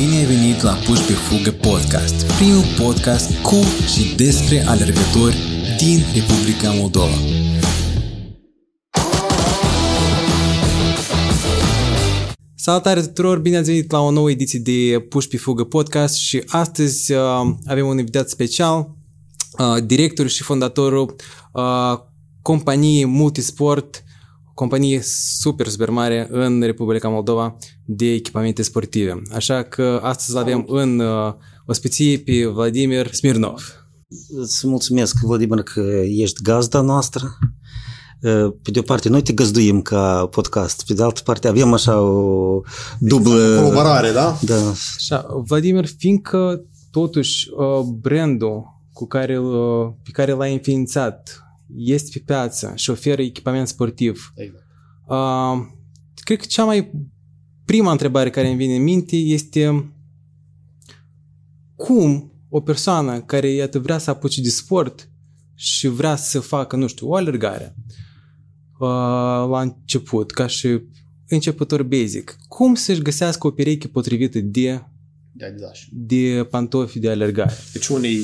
Bine ai venit la Puși pe Fugă Podcast, primul podcast cu și despre alergători din Republica Moldova. Salutare tuturor, bine ați venit la o nouă ediție de Puși pe Fugă Podcast și astăzi uh, avem un invitat special, uh, directorul și fondatorul uh, companiei Multisport, companie super, super mare în Republica Moldova de echipamente sportive. Așa că astăzi avem în uh, ospiție pe Vladimir Smirnov. Îți mulțumesc, Vladimir, că ești gazda noastră. Uh, pe de o parte, noi te găzduim ca podcast, pe de altă parte avem așa o dublă... Exact, colaborare, da? Da. Așa, Vladimir, fiindcă totuși uh, brandul cu care, pe care l-ai înființat este pe piață și oferă echipament sportiv. Exact. Uh, cred că cea mai prima întrebare care îmi vine în minte este cum o persoană care iată vrea să apuce de sport și vrea să facă, nu știu, o alergare uh, la început, ca și începător basic, cum să-și găsească o pereche potrivită de de Adidas. De pantofi de alergare. Deci unii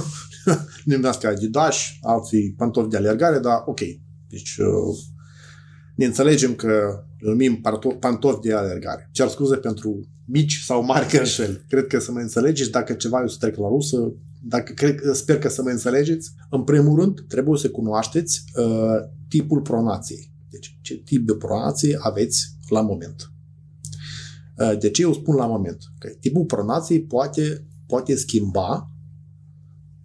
numesc Adidas, alții pantofi de alergare, dar ok. Deci uh, ne înțelegem că îl numim pantofi de alergare. Cer scuze pentru mici sau mari greșeli. Cred că să mă înțelegeți dacă ceva eu să trec la rusă, dacă cred, sper că să mă înțelegeți. În primul rând, trebuie să cunoașteți uh, tipul pronației. Deci, ce tip de pronație aveți la moment. Uh, de ce eu spun la moment? Că tipul pronației poate, poate schimba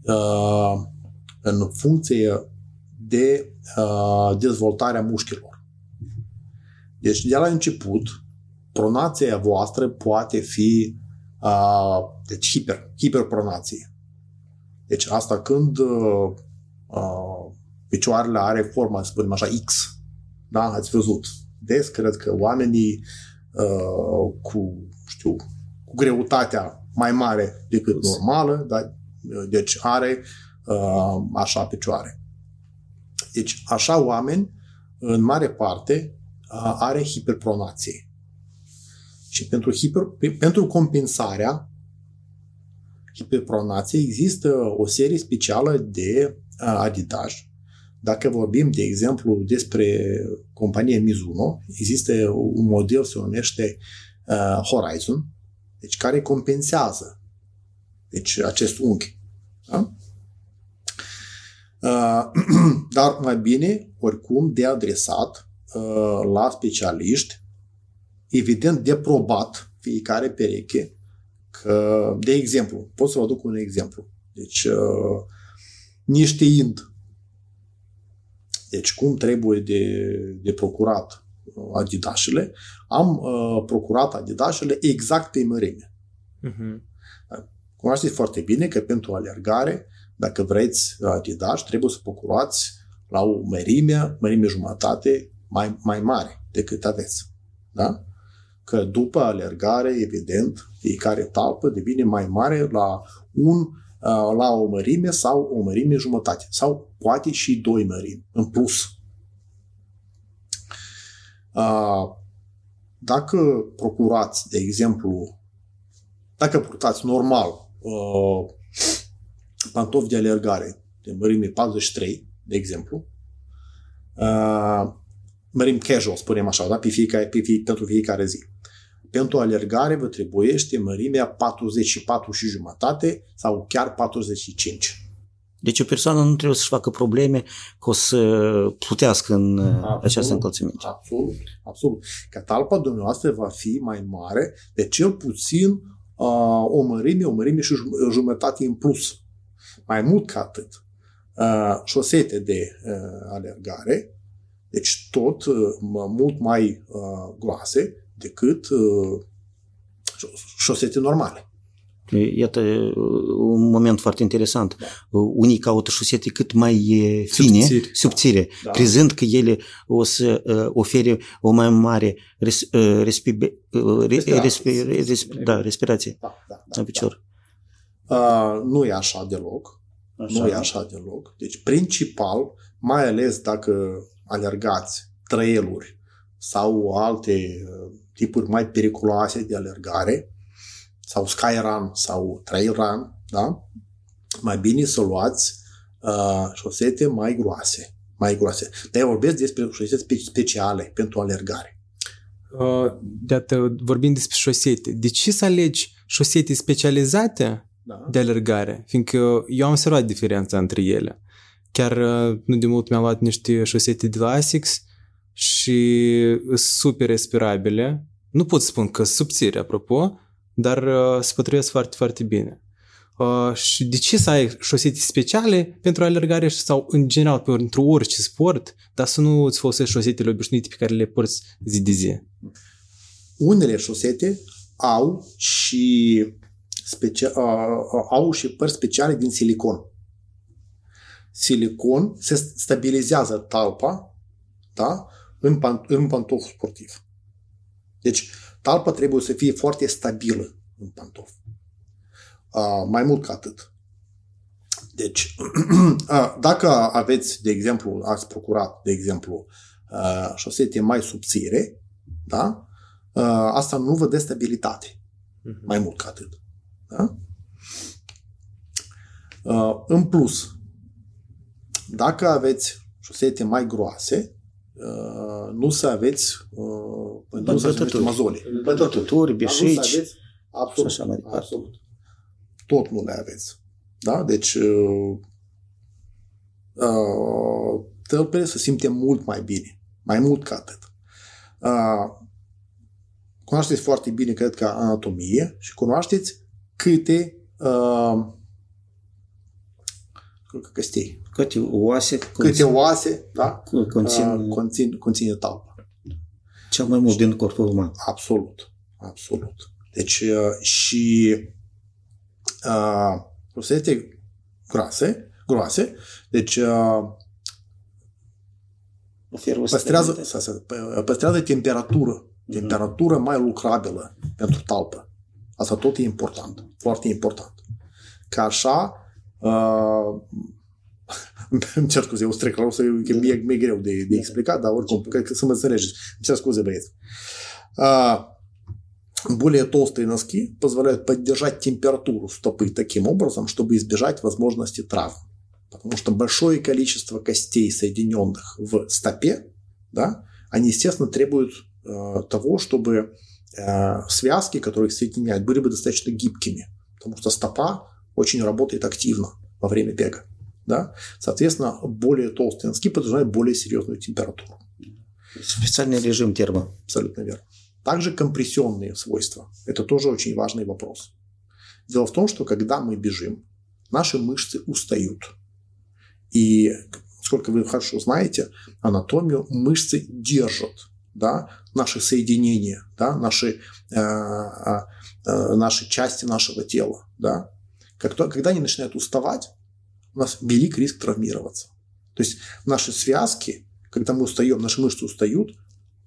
uh, în funcție de uh, dezvoltarea mușchilor. Deci, de la început, pronația voastră poate fi uh, deci hiper, hiperpronație. Deci asta când uh, uh, picioarele are forma, să spunem așa, X. Da? Ați văzut. Des cred că oamenii uh, cu, știu, cu greutatea mai mare decât normală, da? deci are uh, așa picioare. Deci așa oameni, în mare parte, uh, are hiperpronație. Și pentru, hiper, pentru compensarea hiperpronației există o serie specială de uh, Adidas. Dacă vorbim, de exemplu, despre compania Mizuno, există un model, se numește uh, Horizon, deci care compensează deci acest unghi. Da? Uh, dar mai bine, oricum, de adresat uh, la specialiști, evident de probat fiecare pereche, că, de exemplu, pot să vă duc un exemplu. Deci, uh, neștiind deci cum trebuie de, de procurat adidașele, am uh, procurat adidașele exact pe mărime. Uh-huh. Cunoașteți foarte bine că pentru alergare, dacă vreți Adidas, trebuie să procurați la o mărime, mărime jumătate mai, mai mare decât aveți. Da? Că după alergare, evident, fiecare talpă devine mai mare la un la o mărime sau o mărime jumătate. Sau poate și doi mărimi în plus. Dacă procurați, de exemplu, dacă purtați normal uh, pantofi de alergare de mărime 43, de exemplu, uh, mărim casual, spunem așa, da? pe fiecare, pe fie, pentru fiecare zi. Pentru alergare vă trebuiește mărimea 44 și jumătate sau chiar 45. Deci o persoană nu trebuie să-și facă probleme că o să plutească în absolut, această încălțăminte. Absolut, absolut. Că talpa dumneavoastră va fi mai mare de cel puțin uh, o mărime, o mărime și jumătate în plus. Mai mult ca atât. Uh, șosete de uh, alergare, deci tot uh, mult mai uh, groase decât uh, șosete normale. Iată un moment foarte interesant. Da. Unii caută șosete cât mai fine, subțire, subțire da. crezând că ele o să uh, ofere o mai mare res, uh, respi, uh, respirație. Respi, respi, da, respirație da, da, da, în picior. Da. Uh, nu e așa deloc. Așa. Nu e așa deloc. Deci, principal, mai ales dacă alergați trăieluri sau alte tipuri mai periculoase de alergare, sau Skyrun sau Trail Run, da? mai bine să luați uh, șosete mai groase. Mai groase. Dar eu vorbesc despre șosete speciale pentru alergare. Uh, de vorbim despre șosete. De ce să alegi șosete specializate da. de alergare? Fiindcă eu am observat diferența între ele. Chiar uh, nu de mult mi-am luat niște șosete de la Asics și super respirabile. Nu pot spun că subțire, apropo, dar uh, se potrivesc foarte, foarte bine. Uh, și de ce să ai șosete speciale pentru alergare sau în general pentru orice sport, dar să nu îți folosești șosetele obișnuite pe care le porți zi de zi? Unele șosete au și, specia- uh, au și părți speciale din silicon. Silicon se stabilizează talpa da? în, pan- în pantof sportiv. Deci, talpa trebuie să fie foarte stabilă în pantof. Uh, mai mult ca atât. Deci, uh, dacă aveți, de exemplu, ați procurat, de exemplu, uh, șosete mai subțire, da? Uh, asta nu vă dă stabilitate. Uh-huh. Mai mult ca atât. Da? Uh, în plus, dacă aveți șosete mai groase, uh, nu să aveți uh, nu să aveți mazole. Bătături, bișici. Absolut. Și așa mai departe. Absolut. Tot nu le aveți. Da? Deci uh, uh, tălpele se simte mult mai bine. Mai mult ca atât. Uh, cunoașteți foarte bine, cred că, anatomie și cunoașteți câte uh, căstii. Câte oase câte oase da? conțin, uh, conțin, conține talpa. Cel mai mult din corpul uman. Absolut. Absolut. Deci uh, și uh, prostate groase, groase, deci uh, păstrează, păstrează temperatură, mhm. temperatură mai lucrabilă pentru talpă. Asta tot e important, foarte important. Ca așa, uh, îmi cer scuze, eu strec la o să e mie greu de, de explicat, dar oricum, cred că să mă înțelegeți. Îmi cer băieți. Uh, Более толстые носки позволяют поддержать температуру стопы таким образом, чтобы избежать возможности травм. Потому что большое количество костей, соединенных в стопе, да, они, естественно, требуют э, того, чтобы э, связки, которые их соединяют, были бы достаточно гибкими. Потому что стопа очень работает активно во время бега. Да? Соответственно, более толстые носки подразумевают более серьезную температуру. Специальный режим термо. Абсолютно верно. Также компрессионные свойства. Это тоже очень важный вопрос. Дело в том, что когда мы бежим, наши мышцы устают. И, сколько вы хорошо знаете, анатомию мышцы держат да, наши соединения, да, наши, э, э, э, наши части нашего тела. Да. Как когда они начинают уставать, у нас велик риск травмироваться. То есть наши связки, когда мы устаем, наши мышцы устают,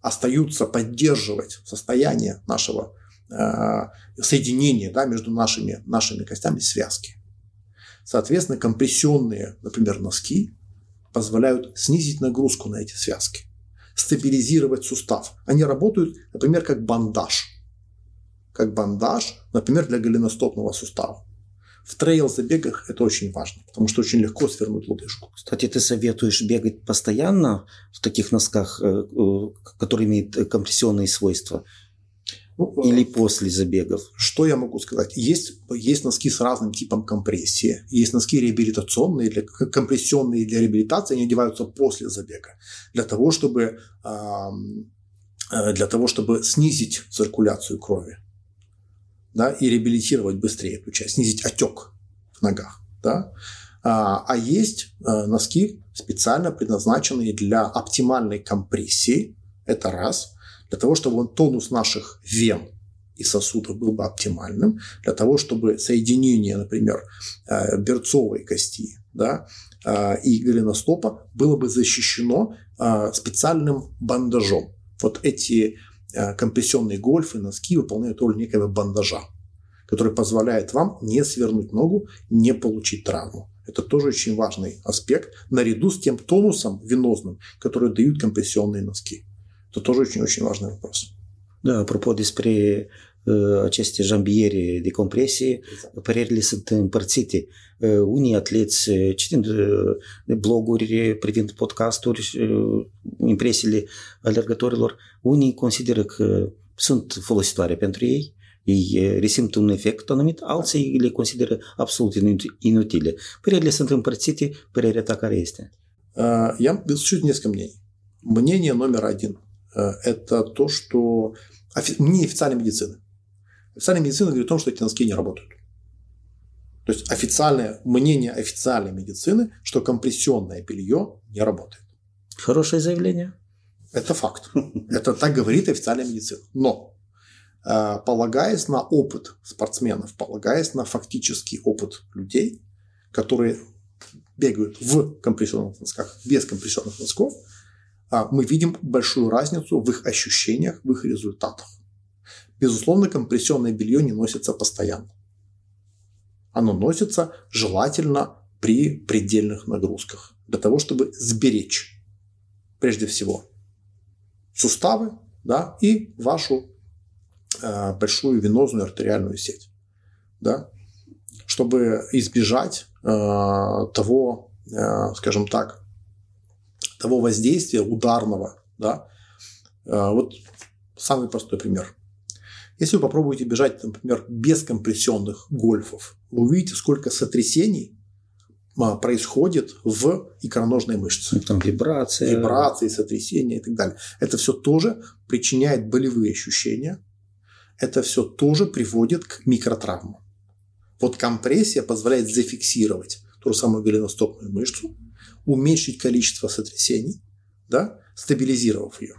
остаются поддерживать состояние нашего э, соединения да, между нашими, нашими костями связки. Соответственно, компрессионные, например, носки позволяют снизить нагрузку на эти связки, стабилизировать сустав. Они работают, например, как бандаж. Как бандаж, например, для голеностопного сустава. В трейл-забегах это очень важно, потому что очень легко свернуть лодыжку. Кстати, ты советуешь бегать постоянно в таких носках, э, э, которые имеют компрессионные свойства? Ну, Или э, после забегов? Что я могу сказать? Есть, есть носки с разным типом компрессии. Есть носки реабилитационные, для, компрессионные для реабилитации, они одеваются после забега. Для того, чтобы, для того, чтобы снизить циркуляцию крови да, и реабилитировать быстрее эту часть, снизить отек в ногах. Да? А, а есть э, носки, специально предназначенные для оптимальной компрессии, это раз, для того, чтобы он, тонус наших вен и сосудов был бы оптимальным, для того, чтобы соединение, например, э, берцовой кости да, э, и голеностопа было бы защищено специальным бандажом. Вот эти компрессионные гольфы, носки выполняют роль некого бандажа, который позволяет вам не свернуть ногу, не получить травму. Это тоже очень важный аспект, наряду с тем тонусом венозным, который дают компрессионные носки. Это тоже очень-очень важный вопрос. Да, пропos despre aceste jambiere de compresie, exact. părerile sunt împărțite. Unii atleți, citind bloguri privind podcasturi, impresiile alergătorilor, unii consideră că sunt folositoare pentru ei, ei resimt un efect anumit, alții le consideră absolut inutile. Părerile sunt împărțite, părerea ta care este? Я чуть несколько мнений. Мнение номер один – это то, что мнение официальной медицины. Официальная медицина говорит о том, что эти носки не работают. То есть официальное мнение официальной медицины, что компрессионное белье не работает. Хорошее заявление. Это факт. Это так говорит официальная медицина. Но полагаясь на опыт спортсменов, полагаясь на фактический опыт людей, которые бегают в компрессионных носках, без компрессионных носков, мы видим большую разницу в их ощущениях, в их результатах. Безусловно, компрессионное белье не носится постоянно. Оно носится желательно при предельных нагрузках, для того, чтобы сберечь, прежде всего, суставы да, и вашу э, большую венозную артериальную сеть. Да, чтобы избежать э, того, э, скажем так, того воздействия ударного. Да? Э, вот самый простой пример. Если вы попробуете бежать, например, без компрессионных гольфов, вы увидите, сколько сотрясений а, происходит в икроножной мышце. Там вибрации. Вибрации, сотрясения и так далее. Это все тоже причиняет болевые ощущения. Это все тоже приводит к микротравмам. Вот компрессия позволяет зафиксировать ту же самую голеностопную мышцу, уменьшить количество сотрясений, да, стабилизировав ее.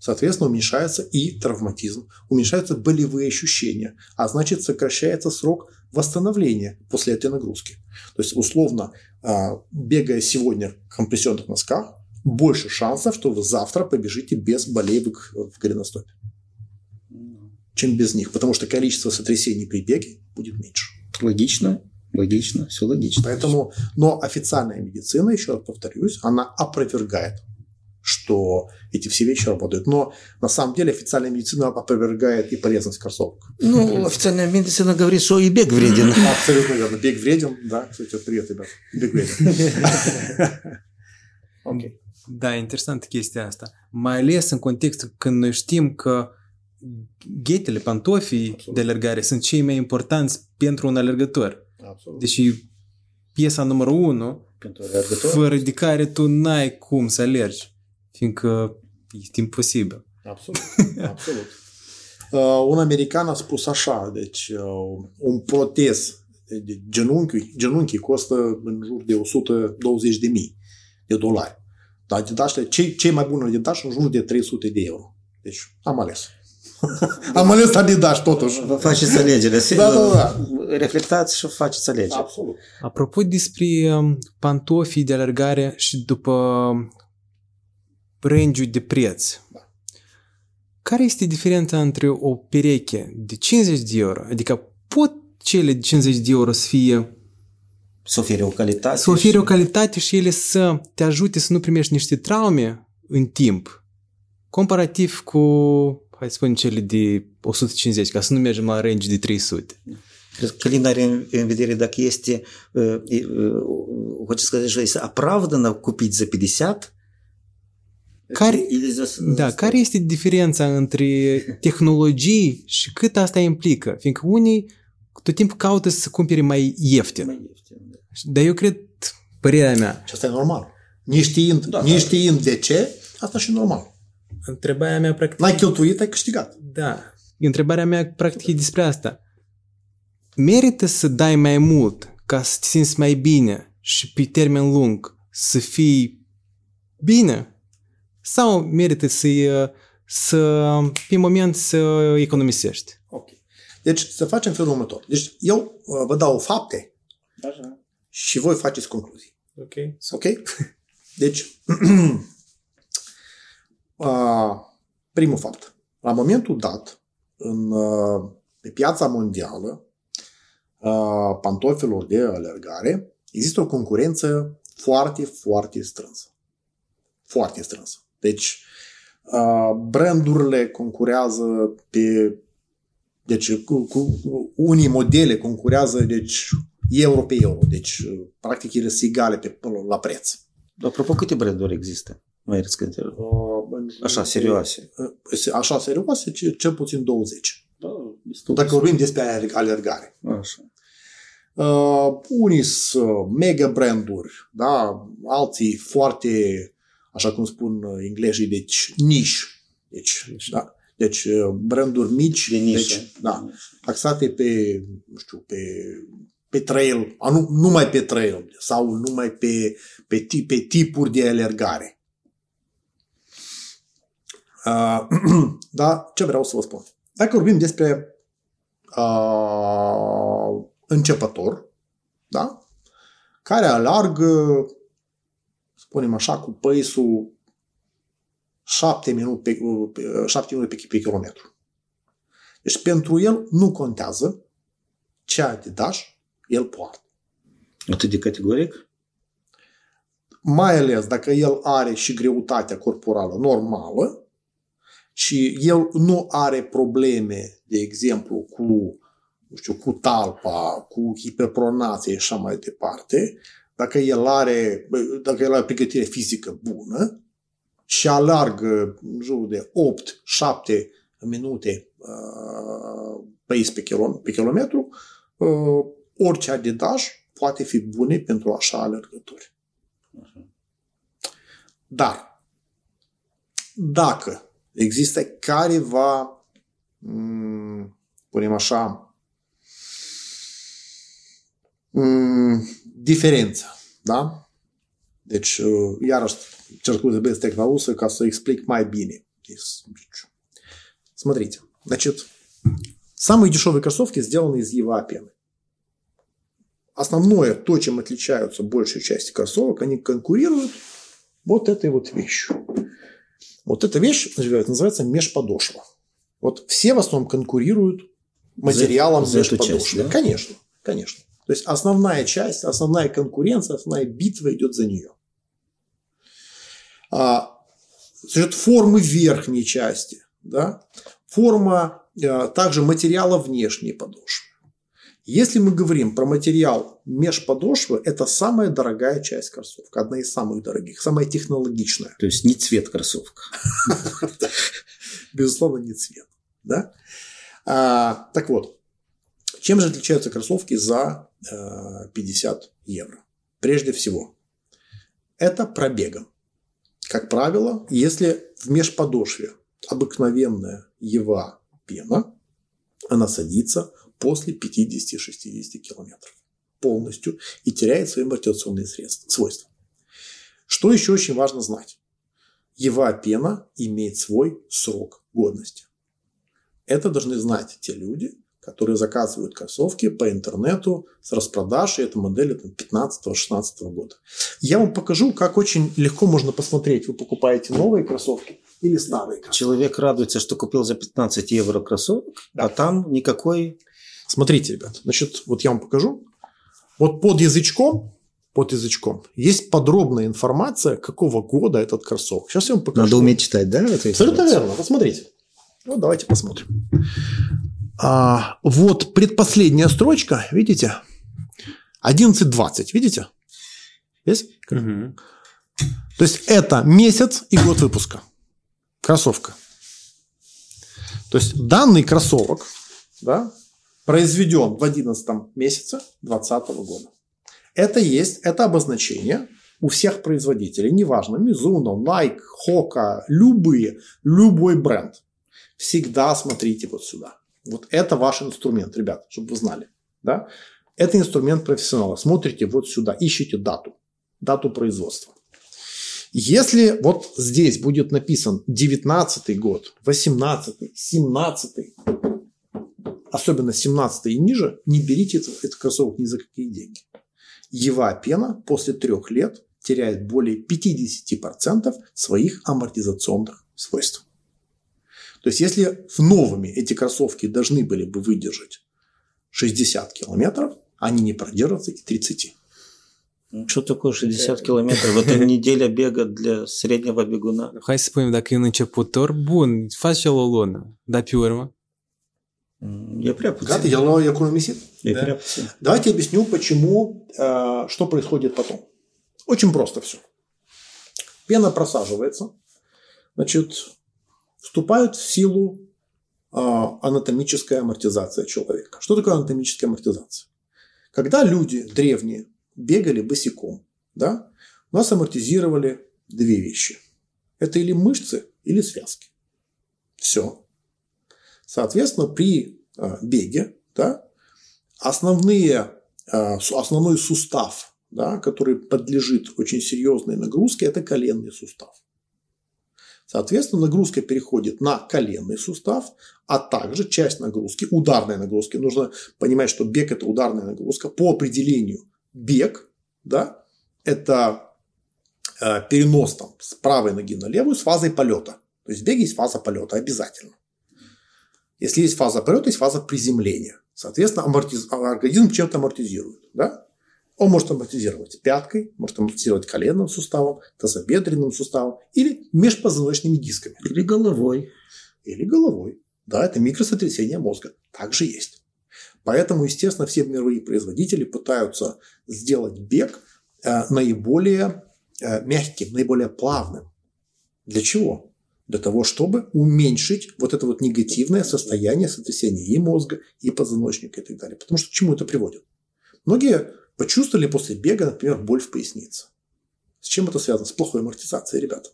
Соответственно, уменьшается и травматизм, уменьшаются болевые ощущения, а значит сокращается срок восстановления после этой нагрузки. То есть, условно, а, бегая сегодня в компрессионных носках, больше шансов, что вы завтра побежите без болей в голеностопе, чем без них, потому что количество сотрясений при беге будет меньше. Логично, логично, все логично. Поэтому, но официальная медицина, еще раз повторюсь, она опровергает что эти все вещи работают. Но на самом деле официальная медицина опровергает и полезность кроссовок. Ну, официальная медицина говорит, что и бег вреден. Абсолютно верно. Бег вреден, да. Кстати, привет, ребят. Da, interesantă chestia asta. Mai ales în contextul când noi știm că ghetele, pantofii Absolut. de alergare sunt cei mai importanți pentru un alergător. Absolut. Deci piesa numărul 1, pentru alergător, fără de care tu n-ai cum să alergi fiindcă este imposibil. Absolut, absolut. Uh, un american a spus așa, deci uh, un protez de genunchi, genunchi costă în jur de 120 de mii de dolari. Dar Adidas, cei, cei mai buni Adidas în jur de 300 de euro. Deci am ales. am ales Adidas totuși. Vă faceți alegere. Da, da, da. Reflectați și faceți alegere. Absolut. Apropo despre um, pantofii de alergare și după range de preț. Da. Care este diferența între o pereche de 50 de euro? Adică pot cele de 50 de euro să fie să ofere o calitate. Să ofere și... o calitate și ele să te ajute să nu primești niște traume în timp. Comparativ cu, hai să spunem, cele de 150, ca să nu mergem la range de 300. Călin are în vedere dacă este, хочется сказать, что если оправданно купить за 50, care, da, care este diferența între tehnologii și cât asta implică? Fiindcă unii tot timpul caută să cumpere mai ieftin. Mai ieftin da. Dar eu cred, părerea mea... Și asta e normal. Neștiind, da, neștiind da. de ce, asta și normal. Întrebarea mea practic... N-ai cheltuit, ai câștigat. Da. Întrebarea mea practic e despre asta. Merită să dai mai mult ca să te simți mai bine și pe termen lung să fii bine sau merită să, să pe moment să economisești. Ok. Deci să facem felul următor. Deci eu uh, vă dau fapte Așa. și voi faceți concluzii. Ok. Ok? Deci, uh, primul fapt. La momentul dat, în, uh, pe piața mondială, pantofilor de alergare, există o concurență foarte, foarte strânsă. Foarte strânsă. Deci, brandurile concurează pe Deci cu, cu, cu unii modele concurează deci euro pe euro. Deci practic ele sunt egale pe, la preț. Apropo, câte branduri există? Mai câte? Așa, serioase. Așa, serioase, cel puțin 20. Da, Dacă vorbim despre alergare. Așa. Uh, unii sunt mega branduri, da? alții foarte, așa cum spun englezii, deci niche. Deci, da? Deci branduri mici, de deci, da, axate pe, nu știu, pe, pe trail, nu, numai pe trail sau numai pe, pe, pe tipuri de alergare. Uh, da, ce vreau să vă spun? Dacă vorbim despre uh, începător, da? care alargă, spunem așa, cu păisul 7 minute pe, 7 minute pe, pe kilometru. Deci pentru el nu contează ce adidas el poartă. Atât de categoric? Mai ales dacă el are și greutatea corporală normală și el nu are probleme, de exemplu, cu, nu știu, cu talpa, cu hiperpronație și așa mai departe, dacă el are, dacă el are pregătire fizică bună și alargă în jur de 8-7 minute uh, pe, kilom- pe kilometru, uh, orice adidas poate fi bune pentru așa alergători. Dar, dacă există careva, mm, punem așa, mm, diferență, da? Deci, uh, iarăși, cer scuze без техноуса, ca să explic mai bine. Смотрите, значит, самые дешевые кроссовки сделаны из ЕВА-пены. Основное, то, чем отличаются большая часть кроссовок, они конкурируют вот этой вот вещью. Вот эта вещь называется межподошва. Вот все в основном конкурируют материалом за, за межподошвы. Часть, да? Конечно, конечно. То есть основная часть, основная конкуренция, основная битва идет за нее. А, за формы верхней части, да, форма а, также материала внешней подошвы. Если мы говорим про материал межподошвы, это самая дорогая часть кроссовок, одна из самых дорогих, самая технологичная. То есть не цвет кроссовка. Безусловно, не цвет. Да? А, так вот, чем же отличаются кроссовки за 50 э, евро? Прежде всего, это пробегом. Как правило, если в межподошве обыкновенная ева пена, она садится после 50-60 километров полностью и теряет свои амортизационные средства, свойства. Что еще очень важно знать? Ева пена имеет свой срок годности. Это должны знать те люди, которые заказывают кроссовки по интернету с распродаж, и эта модель 15-16 года. Я вам покажу, как очень легко можно посмотреть. Вы покупаете новые кроссовки или старые кроссовки. Человек радуется, что купил за 15 евро кроссовок, да. а там никакой Смотрите, ребят, значит, вот я вам покажу. Вот под язычком, под язычком есть подробная информация, какого года этот кроссовок. Сейчас я вам покажу. Надо уметь читать, да? Абсолютно верно. Посмотрите. Вот давайте посмотрим. А, вот предпоследняя строчка, видите? 11.20, видите? Есть? Угу. То есть это месяц и год выпуска. Кроссовка. То есть данный кроссовок, да, произведен в 11 месяце 2020 года. Это есть, это обозначение у всех производителей, неважно, Mizuno, Nike, Hoka, любые, любой бренд. Всегда смотрите вот сюда. Вот это ваш инструмент, ребят, чтобы вы знали. Да? Это инструмент профессионала. Смотрите вот сюда, ищите дату, дату производства. Если вот здесь будет написан 19 год, 18, 17, особенно 17 и ниже, не берите этот, кроссовок ни за какие деньги. Ева пена после трех лет теряет более 50% своих амортизационных свойств. То есть, если в новыми эти кроссовки должны были бы выдержать 60 километров, они не продержатся и 30. Что такое 60 километров? Это неделя бега для среднего бегуна. Dacă e un începător, bun, face o lună, dar pe urmă? Я прям Гад, я экономисит. Я Да. Давайте объясню, почему, э, что происходит потом. Очень просто все. Пена просаживается, значит, вступает в силу э, анатомическая амортизация человека. Что такое анатомическая амортизация? Когда люди древние бегали босиком, да, у нас амортизировали две вещи. Это или мышцы, или связки. Все. Соответственно, при э, беге да, основные, су- основной сустав, да, который подлежит очень серьезной нагрузке, это коленный сустав. Соответственно, нагрузка переходит на коленный сустав, а также часть нагрузки, ударной нагрузки. Нужно понимать, что бег – это ударная нагрузка. По определению бег да, – это э, перенос там, с правой ноги на левую с фазой полета. То есть в беге есть фаза полета обязательно. Если есть фаза полета, есть фаза приземления. Соответственно, амортиз- организм чем-то амортизирует. Да? Он может амортизировать пяткой, может амортизировать коленным суставом, тазобедренным суставом или межпозвоночными дисками. Или головой. Или головой. Да, это микросотрясение мозга. Также есть. Поэтому, естественно, все мировые производители пытаются сделать бег э, наиболее э, мягким, наиболее плавным. Для чего? Для того, чтобы уменьшить вот это вот негативное состояние сотрясения и мозга, и позвоночника и так далее. Потому что к чему это приводит? Многие почувствовали после бега, например, боль в пояснице. С чем это связано? С плохой амортизацией, ребята.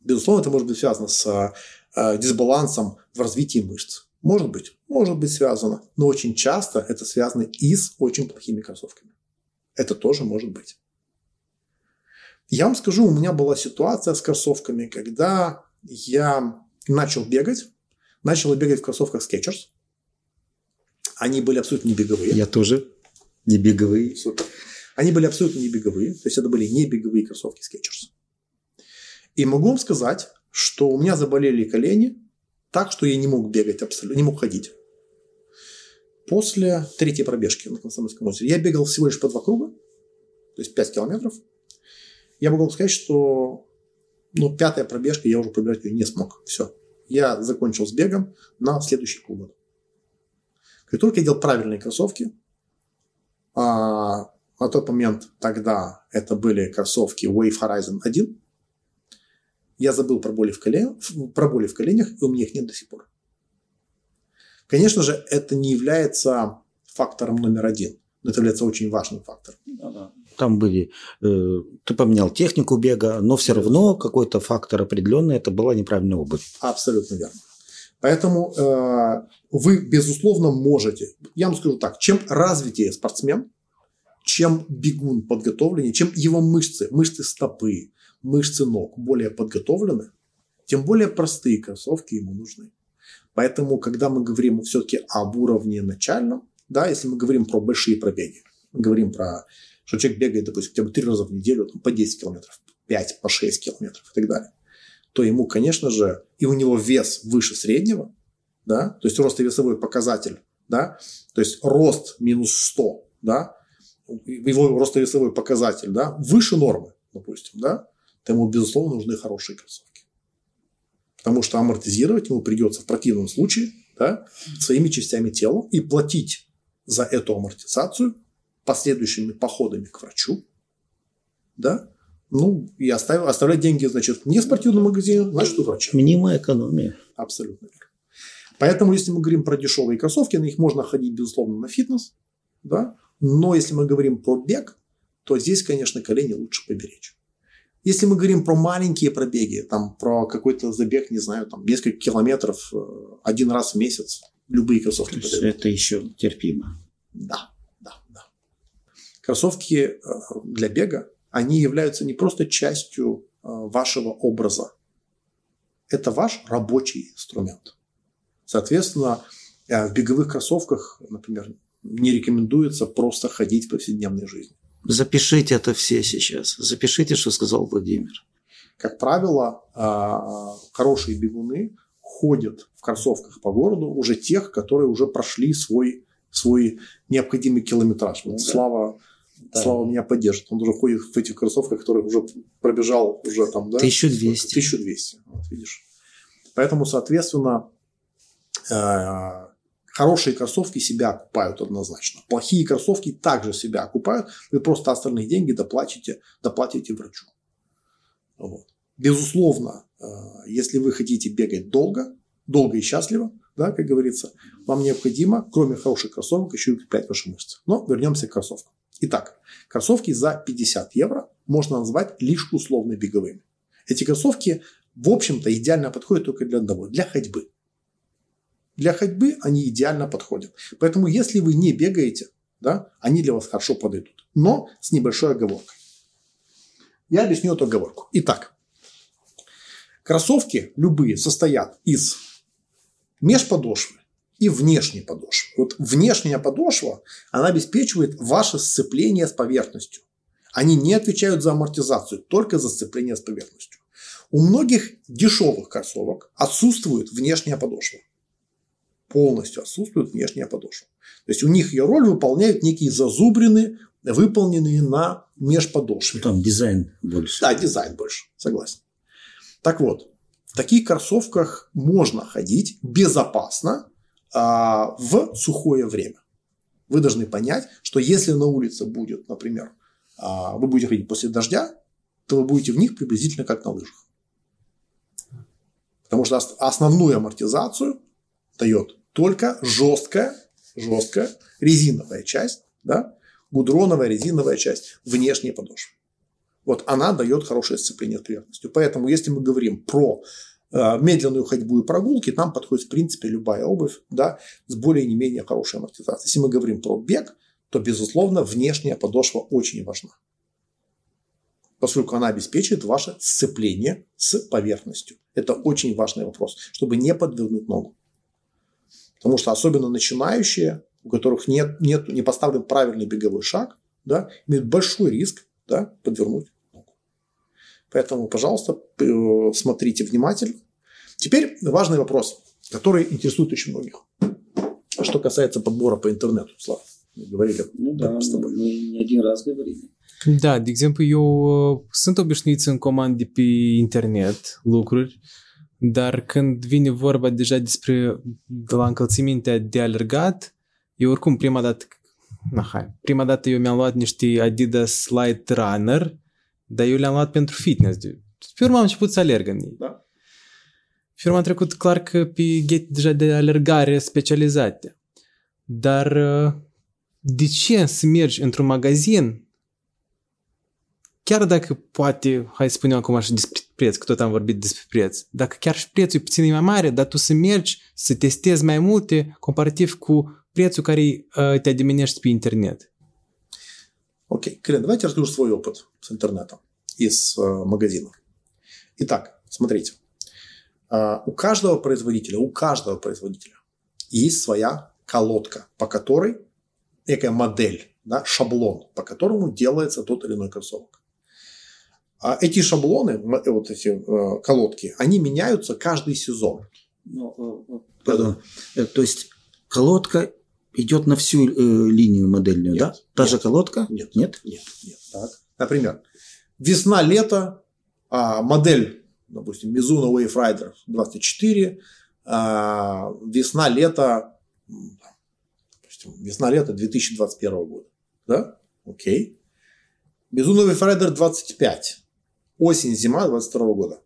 Безусловно, это может быть связано с э, дисбалансом в развитии мышц. Может быть, может быть связано, но очень часто это связано и с очень плохими кроссовками. Это тоже может быть. Я вам скажу, у меня была ситуация с кроссовками, когда я начал бегать, начал бегать в кроссовках Skechers. Они были абсолютно не беговые. Я тоже не беговые. Супер. Они были абсолютно не беговые, то есть это были не беговые кроссовки Skechers. И могу вам сказать, что у меня заболели колени так, что я не мог бегать абсолютно, не мог ходить. После третьей пробежки на Комсомольском озере я бегал всего лишь по два круга, то есть 5 километров. Я могу вам сказать, что ну, пятая пробежка, я уже пробежать ее не смог. Все. Я закончил с бегом на следующий круг. Как только я делал правильные кроссовки, а, на тот момент тогда это были кроссовки Wave Horizon 1, я забыл про боли в, колен... про боли в коленях, и у меня их нет до сих пор. Конечно же, это не является фактором номер один, но это является очень важным фактором. Там были, э, ты поменял технику бега, но все равно какой-то фактор определенный, это была неправильная обувь. Абсолютно верно. Поэтому э, вы, безусловно, можете. Я вам скажу так, чем развитее спортсмен, чем бегун подготовленнее, чем его мышцы, мышцы стопы, мышцы ног более подготовлены, тем более простые кроссовки ему нужны. Поэтому, когда мы говорим все-таки об уровне начальном, да, если мы говорим про большие пробеги, говорим про, что человек бегает, допустим, хотя бы три раза в неделю, там, по 10 километров, 5, по 6 километров и так далее, то ему, конечно же, и у него вес выше среднего, да, то есть ростовесовой показатель, да, то есть рост минус 100, да, его ростовесовой показатель, да, выше нормы, допустим, да, то ему, безусловно, нужны хорошие кроссовки. Потому что амортизировать ему придется в противном случае да, своими частями тела и платить за эту амортизацию последующими походами к врачу, да, ну, и оставить, оставлять деньги, значит, не в спортивном магазине, значит, у врача. Минимая экономия. Абсолютно верно. Поэтому, если мы говорим про дешевые кроссовки, на них можно ходить, безусловно, на фитнес, да, но если мы говорим про бег, то здесь, конечно, колени лучше поберечь. Если мы говорим про маленькие пробеги, там, про какой-то забег, не знаю, там, несколько километров э, один раз в месяц, любые кроссовки. То есть подойдут. это еще терпимо. Да, да, да. Кроссовки э, для бега, они являются не просто частью э, вашего образа. Это ваш рабочий инструмент. Соответственно, э, в беговых кроссовках, например, не рекомендуется просто ходить в повседневной жизни. Запишите это все сейчас. Запишите, что сказал Владимир. Как правило, э, хорошие бегуны ходят в кроссовках по городу уже тех, которые уже прошли свой, свой необходимый километраж. Вот Ну да. Слава, Да. Слава меня поддержит. Он уже ходит в этих кроссовках, которые уже пробежал уже там, да? 1200. 1200. Вот видишь. Поэтому, соответственно, Э, хорошие кроссовки себя окупают однозначно. Плохие кроссовки также себя окупают. Вы просто остальные деньги доплатите, доплатите врачу. Вот. Безусловно, э, если вы хотите бегать долго, долго и счастливо, да, как говорится, вам необходимо, кроме хороших кроссовок, еще и укреплять ваши мышцы. Но вернемся к кроссовкам. Итак, кроссовки за 50 евро можно назвать лишь условно беговыми. Эти кроссовки, в общем-то, идеально подходят только для одного – для ходьбы. Для ходьбы они идеально подходят. Поэтому, если вы не бегаете, да, они для вас хорошо подойдут. Но с небольшой оговоркой. Я объясню эту оговорку. Итак, кроссовки любые состоят из межподошвы и внешней подошвы. Вот внешняя подошва, она обеспечивает ваше сцепление с поверхностью. Они не отвечают за амортизацию, только за сцепление с поверхностью. У многих дешевых кроссовок отсутствует внешняя подошва. Полностью отсутствует внешняя подошва. То есть у них ее роль выполняют некие зазубрины, выполненные на межподошве. Там дизайн больше. Да, дизайн больше, согласен. Так вот, в таких кроссовках можно ходить безопасно а, в сухое время. Вы должны понять, что если на улице будет, например, а, вы будете ходить после дождя, то вы будете в них приблизительно как на лыжах. Потому что основную амортизацию дает только жесткая, жесткая резиновая часть, да, гудроновая резиновая часть внешней подошвы. Вот она дает хорошее сцепление с поверхностью. Поэтому, если мы говорим про медленную ходьбу и прогулки, там подходит, в принципе, любая обувь да, с более не менее хорошей амортизацией. Если мы говорим про бег, то, безусловно, внешняя подошва очень важна. Поскольку она обеспечивает ваше сцепление с поверхностью. Это очень важный вопрос, чтобы не подвернуть ногу. Потому что особенно начинающие, у которых нет, нет, не поставлен правильный беговой шаг, да, имеют большой риск да, подвернуть Поэтому, пожалуйста, смотрите внимательно. Теперь важный вопрос, который интересует очень многих. Что касается подбора по интернету, Слава. Мы говорили ну, да, с тобой. Мы не один раз говорили. Da, de exemplu, eu sunt obișnuit să comand de pe internet lucruri, dar când vine vorba deja despre de la încălțimintea de alergat, eu oricum prima dată, na, hai, prima dată eu mi-am luat niște Adidas Light Runner, Dar eu le-am luat pentru fitness. Pe urmă am început să alerg în ei. Da. Pe urmă am trecut clar că pe ghet deja de alergare specializate. Dar de ce să mergi într-un magazin chiar dacă poate, hai să spunem acum așa despre preț, că tot am vorbit despre preț, dacă chiar și prețul e puțin mai mare, dar tu să mergi să testezi mai multe comparativ cu prețul care uh, te adimenești pe internet. Окей, Крен, давайте расскажу свой опыт с интернетом из э, магазинов. Итак, смотрите. Э, у каждого производителя, у каждого производителя есть своя колодка, по которой некая модель, да, шаблон, по которому делается тот или иной кроссовок. А эти шаблоны, вот эти э, колодки, они меняются каждый сезон. Ну, э, пардон. То есть колодка идет на всю э, линию модельную, нет, да? Та нет, же колодка? Нет. Нет? Нет. нет. Так. Например, весна-лето, а, модель, допустим, Mizuno Wave Rider 24, а, весна-лето, весна-лето 2021 года. Да? Окей. Mizuno Wave Rider 25, осень-зима 22 года.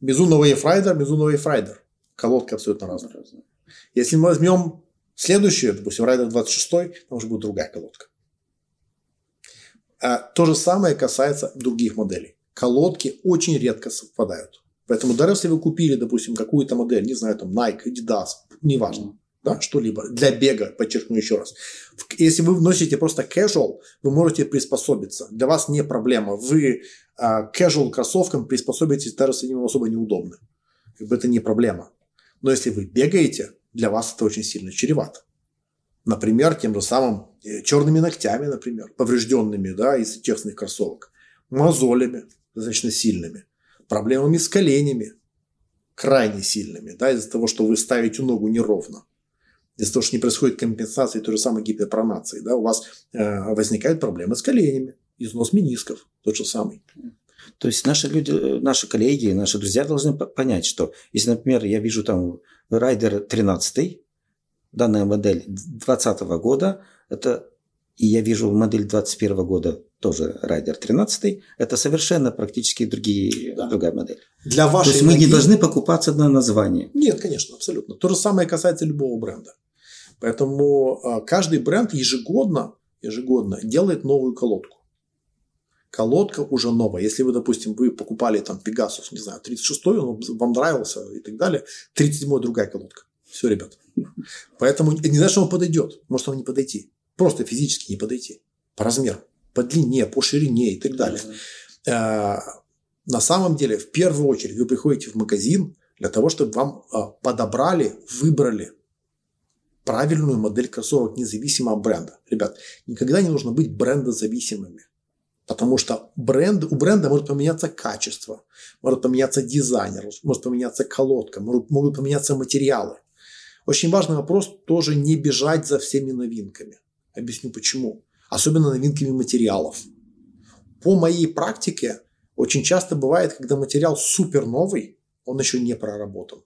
Mizuno Wave Rider, Mizuno Wave Rider. Колодка абсолютно разная. Если мы возьмем Следующее, допустим, Райдер 26, там уже будет другая колодка. А то же самое касается других моделей. Колодки очень редко совпадают. Поэтому даже если вы купили, допустим, какую-то модель, не знаю, там Nike, Adidas, неважно, да, что-либо, для бега, подчеркну еще раз. Если вы носите просто casual, вы можете приспособиться. Для вас не проблема. Вы а, casual кроссовкам приспособитесь, даже если они особо неудобны. Как бы это не проблема. Но если вы бегаете, для вас это очень сильно чревато. Например, тем же самым э, черными ногтями, например, поврежденными да, из тесных кроссовок, мозолями достаточно сильными, проблемами с коленями крайне сильными, да, из-за того, что вы ставите ногу неровно, из-за того, что не происходит компенсации той же самой гиперпронации, да, у вас э, возникают проблемы с коленями, износ менисков, тот же самый. То есть наши люди, наши коллеги, наши друзья должны понять, что если, например, я вижу там Райдер 13, данная модель 2020 года, это и я вижу модель 2021 года тоже Райдер 13, это совершенно практически другие, да. другая модель. Для вашей То есть мы ноги... не должны покупаться на название. Нет, конечно, абсолютно. То же самое касается любого бренда. Поэтому а, каждый бренд ежегодно, ежегодно делает новую колодку. Колодка уже новая. Если вы, допустим, вы покупали там Pegasus, не знаю, 36-й, он вам нравился и так далее, 37-й другая колодка. Все, ребят. Поэтому не знаю, что он подойдет. Может, он не подойти. Просто физически не подойти. По размеру, по длине, по ширине и так далее. Mm-hmm. На самом деле, в первую очередь, вы приходите в магазин для того, чтобы вам а, подобрали, выбрали правильную модель кроссовок независимо от бренда. Ребят, никогда не нужно быть брендозависимыми. Потому что бренд, у бренда может поменяться качество, может поменяться дизайнер, может поменяться колодка, могут, могут поменяться материалы. Очень важный вопрос тоже не бежать за всеми новинками. Объясню почему. Особенно новинками материалов. По моей практике очень часто бывает, когда материал супер новый, он еще не проработан.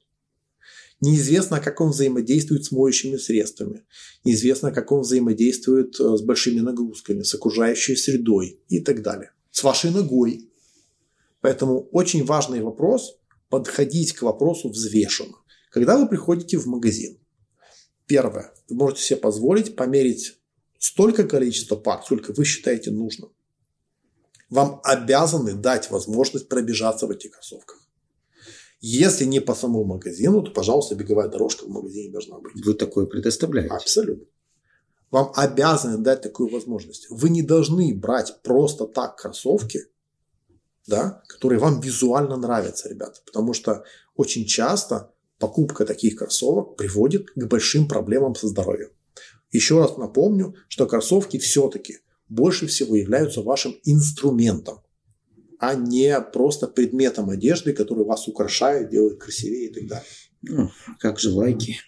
Неизвестно, как он взаимодействует с моющими средствами. Неизвестно, как он взаимодействует э, с большими нагрузками, с окружающей средой и так далее. С вашей ногой. Поэтому очень важный вопрос – подходить к вопросу взвешенно. Когда вы приходите в магазин, первое, вы можете себе позволить померить столько количества пар, сколько вы считаете нужным. Вам обязаны дать возможность пробежаться в этих кроссовках. Если не по самому магазину, то, пожалуйста, беговая дорожка в магазине должна быть. Вы такое предоставляете? Абсолютно. Вам обязаны дать такую возможность. Вы не должны брать просто так кроссовки, да, которые вам визуально нравятся, ребята. Потому что очень часто покупка таких кроссовок приводит к большим проблемам со здоровьем. Еще раз напомню, что кроссовки все-таки больше всего являются вашим инструментом а не просто предметом одежды, который вас украшает, делает красивее и так далее. Ну, как же лайки?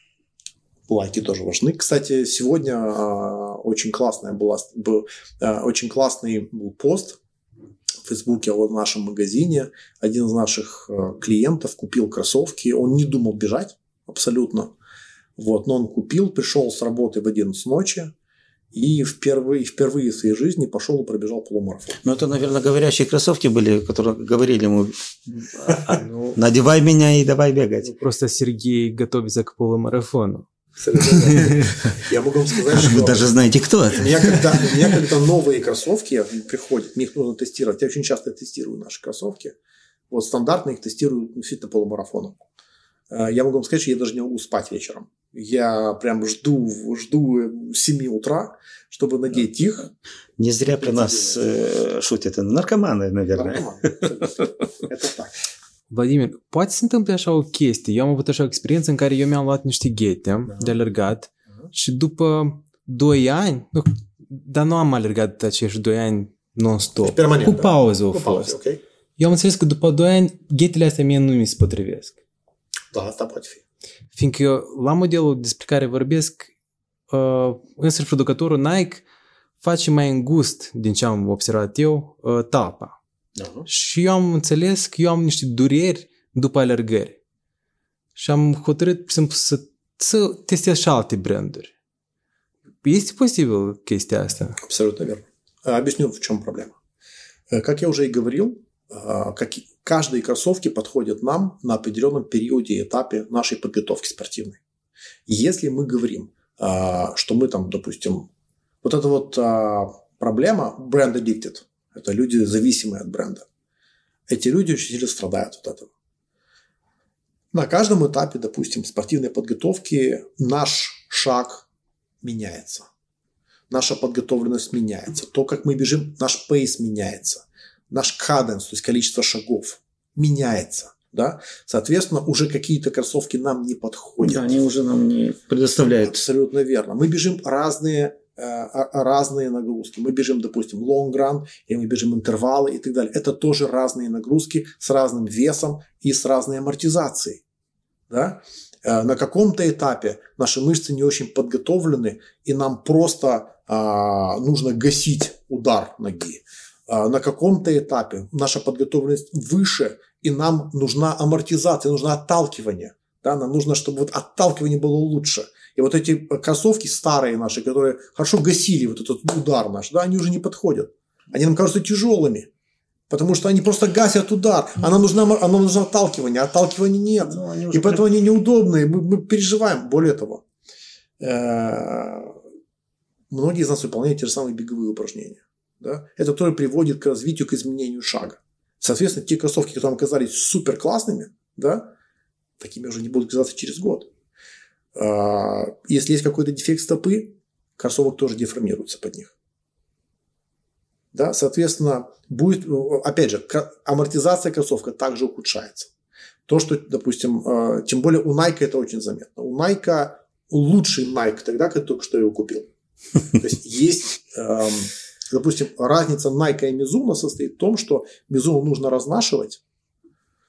Лайки тоже важны. Кстати, сегодня э, очень классная была, был, э, очень классный был пост в Фейсбуке о нашем магазине. Один из наших э, клиентов купил кроссовки. Он не думал бежать абсолютно. Вот, но он купил, пришел с работы в 11 ночи, и впервые, впервые в своей жизни пошел и пробежал полумарафон. Ну, это, наверное, говорящие кроссовки были, которые говорили ему, ну, надевай меня и давай бегать. Ну, просто Сергей готовится к полумарафону. Я могу вам сказать, что... Вы даже знаете, кто это. У меня когда, у меня когда новые кроссовки приходят, мне их нужно тестировать. Я очень часто тестирую наши кроссовки. Вот стандартно их тестирую действительно полумарафоном. Э, я могу вам сказать, что я даже не могу спать вечером. Я прям жду, жду 7 утра, чтобы надеть их. Не зря про нас э, шутят. Narcomаны, naверное. Это так. Vladimir, poate se întâmple așa o chestie. Eu am avut așa o experiență în care eu mi-am luat niște ghete da. de alergat uh-huh. și după 2 ani, nu, dar nu am alergat acești 2 ani non-stop. Permanent, cu pauză da? au fost. okay. Eu am înțeles că după 2 ani ghetele astea mie nu mi se potrivesc. Da, asta poate fi. Fiindcă eu, la modelul despre care vorbesc, uh, însăși producătorul Nike face mai îngust, din ce am observat eu, uh, talpa. Uh-huh. Și eu am înțeles că eu am niște dureri după alergări. Și am hotărât să, să, să testez și alte branduri. Este posibil chestia asta? Абсолютно верно. Объясню, в чем проблема. Как я уже и говорил, как, Каждые кроссовки подходят нам на определенном периоде и этапе нашей подготовки спортивной. Если мы говорим, а, что мы там, допустим, вот эта вот а, проблема бренд addicted, это люди зависимые от бренда. Эти люди очень сильно страдают от этого. На каждом этапе, допустим, спортивной подготовки наш шаг меняется. Наша подготовленность меняется. То, как мы бежим, наш пейс меняется наш каденс, то есть количество шагов, меняется. Да? Соответственно, уже какие-то кроссовки нам не подходят. Да, они уже нам не предоставляют. Абсолютно верно. Мы бежим разные э, а, разные нагрузки. Мы бежим, допустим, long run, и мы бежим интервалы и так далее. Это тоже разные нагрузки с разным весом и с разной амортизацией. Да? Э, на каком-то этапе наши мышцы не очень подготовлены, и нам просто а, нужно гасить удар ноги. А, на каком-то этапе наша подготовленность выше, и нам нужна амортизация, нужно отталкивание. Да, нам нужно, чтобы вот отталкивание было лучше. И вот эти кроссовки старые наши, которые хорошо гасили вот этот удар наш, да, они уже не подходят. Они нам кажутся тяжелыми. Потому что они просто гасят удар. А нам нужно, а нам нужно отталкивание. Отталкивания нет. Ну, и поэтому они неудобные. Мы, мы переживаем. Более того, э, многие из нас выполняют те же самые беговые упражнения. Да? Это тоже приводит к развитию, к изменению шага. Соответственно, те кроссовки, которые нам казались супер классными, да, такими уже не будут казаться через год. А, если есть какой-то дефект стопы, кроссовок тоже деформируется под них. Да, соответственно, будет, опять же, амортизация кроссовка также ухудшается. То, что, допустим, а, тем более у Nike это очень заметно. У Nike лучший Nike тогда, когда только что его купил. То есть есть, эм, допустим, разница Nike и Mizuno состоит в том, что Mizuno нужно разнашивать,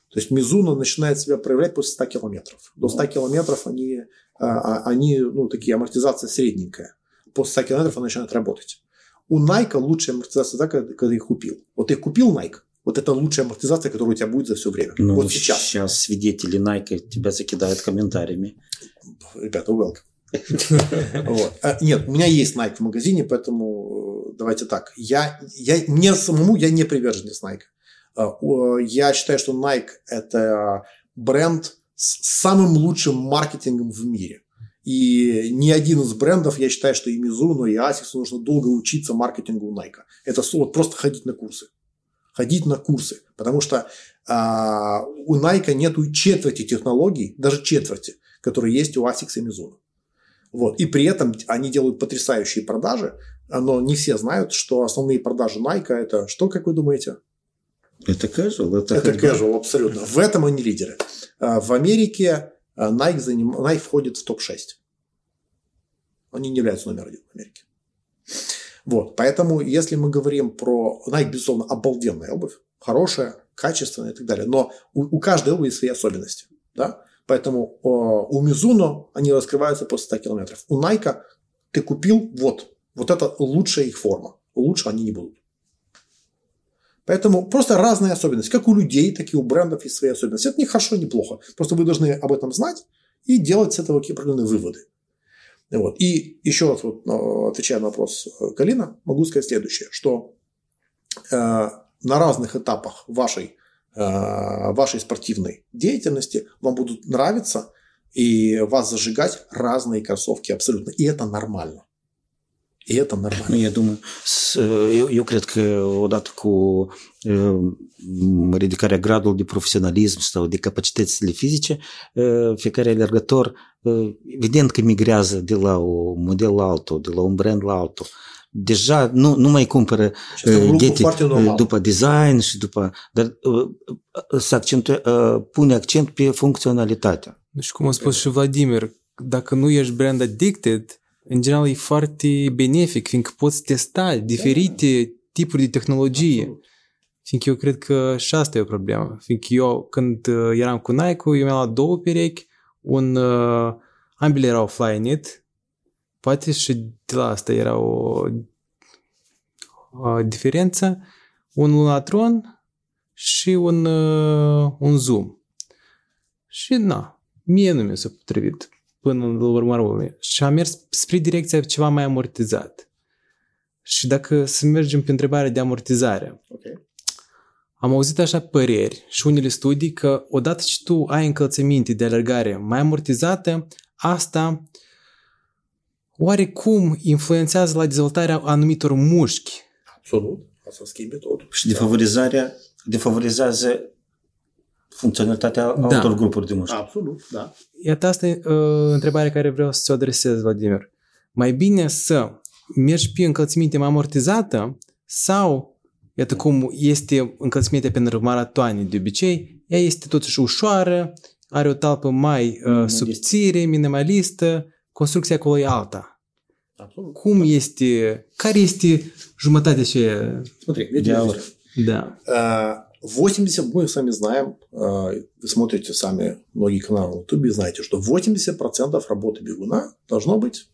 то есть Мизуна начинает себя проявлять после 100 километров. До 100 километров они, а, а, они ну, такие, амортизация средненькая. После 100 километров она начинает работать. У Nike лучшая амортизация да, когда, когда их купил. Вот ты их купил Nike, вот это лучшая амортизация, которая у тебя будет за все время. Ну, вот сейчас. Сейчас свидетели Nike тебя закидают комментариями. Ребята, welcome. а, нет, у меня есть Nike в магазине, поэтому э, давайте так. Я, я, мне самому я не приверженец Nike. А, я считаю, что Nike – это бренд с самым лучшим маркетингом в мире. И ни один из брендов, я считаю, что и Mizuno, и Asics нужно долго учиться маркетингу Nike. Это вот просто ходить на курсы. Ходить на курсы. Потому что а, у Nike нету четверти технологий, даже четверти, которые есть у Asics и Mizuno. Вот. И при этом они делают потрясающие продажи, но не все знают, что основные продажи Nike это что, как вы думаете? Это casual? Это, это casual, абсолютно. В этом они лидеры. А, в Америке а, Nike, заним... Nike входит в топ-6. Они не являются номер один в Америке. Вот, поэтому, если мы говорим про Nike, безусловно, обалденная обувь, хорошая, качественная и так далее, но у, у каждой обуви свои особенности, да, поэтому о, у Mizuno они раскрываются после 100 километров. У Nike ты купил, вот, вот это лучшая их форма, лучше они не будут. Поэтому просто разные особенности. Как у людей, так и у брендов есть свои особенности. Это не хорошо, не плохо. Просто вы должны об этом знать и делать с этого какие определенные выводы. Вот. И еще раз, вот, э, отвечая на вопрос э, Галина, могу сказать следующее, что э, на разных этапах вашей, э, вашей спортивной деятельности вам будут нравиться и вас зажигать разные кроссовки абсолютно. И это нормально. И это нормально. Eu думаю, eu cred că odată cu ridicarea gradului de profesionalism sau de capacitățile fizice, fiecare alergător, evident că migrează de la un model la altul, de la un brand la altul. Deja nu, nu mai cumpără ghete după design și după... Dar să accentu, pune accent pe funcționalitate. Și cum a spus și Vladimir, dacă nu ești brand addicted, în general, e foarte benefic, fiindcă poți testa diferite da. tipuri de tehnologie. Fiindcă eu cred că și asta e o problemă. Fiindcă eu, când eram cu Nike, eu mi-am luat două perechi, un, uh, ambele erau Flyknit, poate și de la asta era o, o diferență, un Lunatron și un, uh, un Zoom. Și na, mie nu mi s-a potrivit până la urmă urmei. Și am mers spre direcția ceva mai amortizat. Și dacă să mergem pe întrebarea de amortizare, okay. am auzit așa păreri și unele studii că odată ce tu ai încălțăminte de alergare mai amortizată, asta oarecum influențează la dezvoltarea anumitor mușchi. Absolut. Asta schimbe tot. Și defavorizarea, defavorizează funcționalitatea da. altor grupuri de mușchi. Absolut, da. Iată asta e uh, întrebarea care vreau să ți-o adresez, Vladimir. Mai bine să mergi pe încălțiminte mai amortizată sau, iată cum este încălțiminte pentru maratoane de obicei, ea este totuși ușoară, are o talpă mai uh, subțire, minimalistă, construcția acolo e alta. Absolut. Cum este, care este jumătatea și Смотри, Да. Uh, 80, мы сами знаем, а, вы смотрите сами многие каналы на YouTube, знаете, что 80% работы бегуна должно быть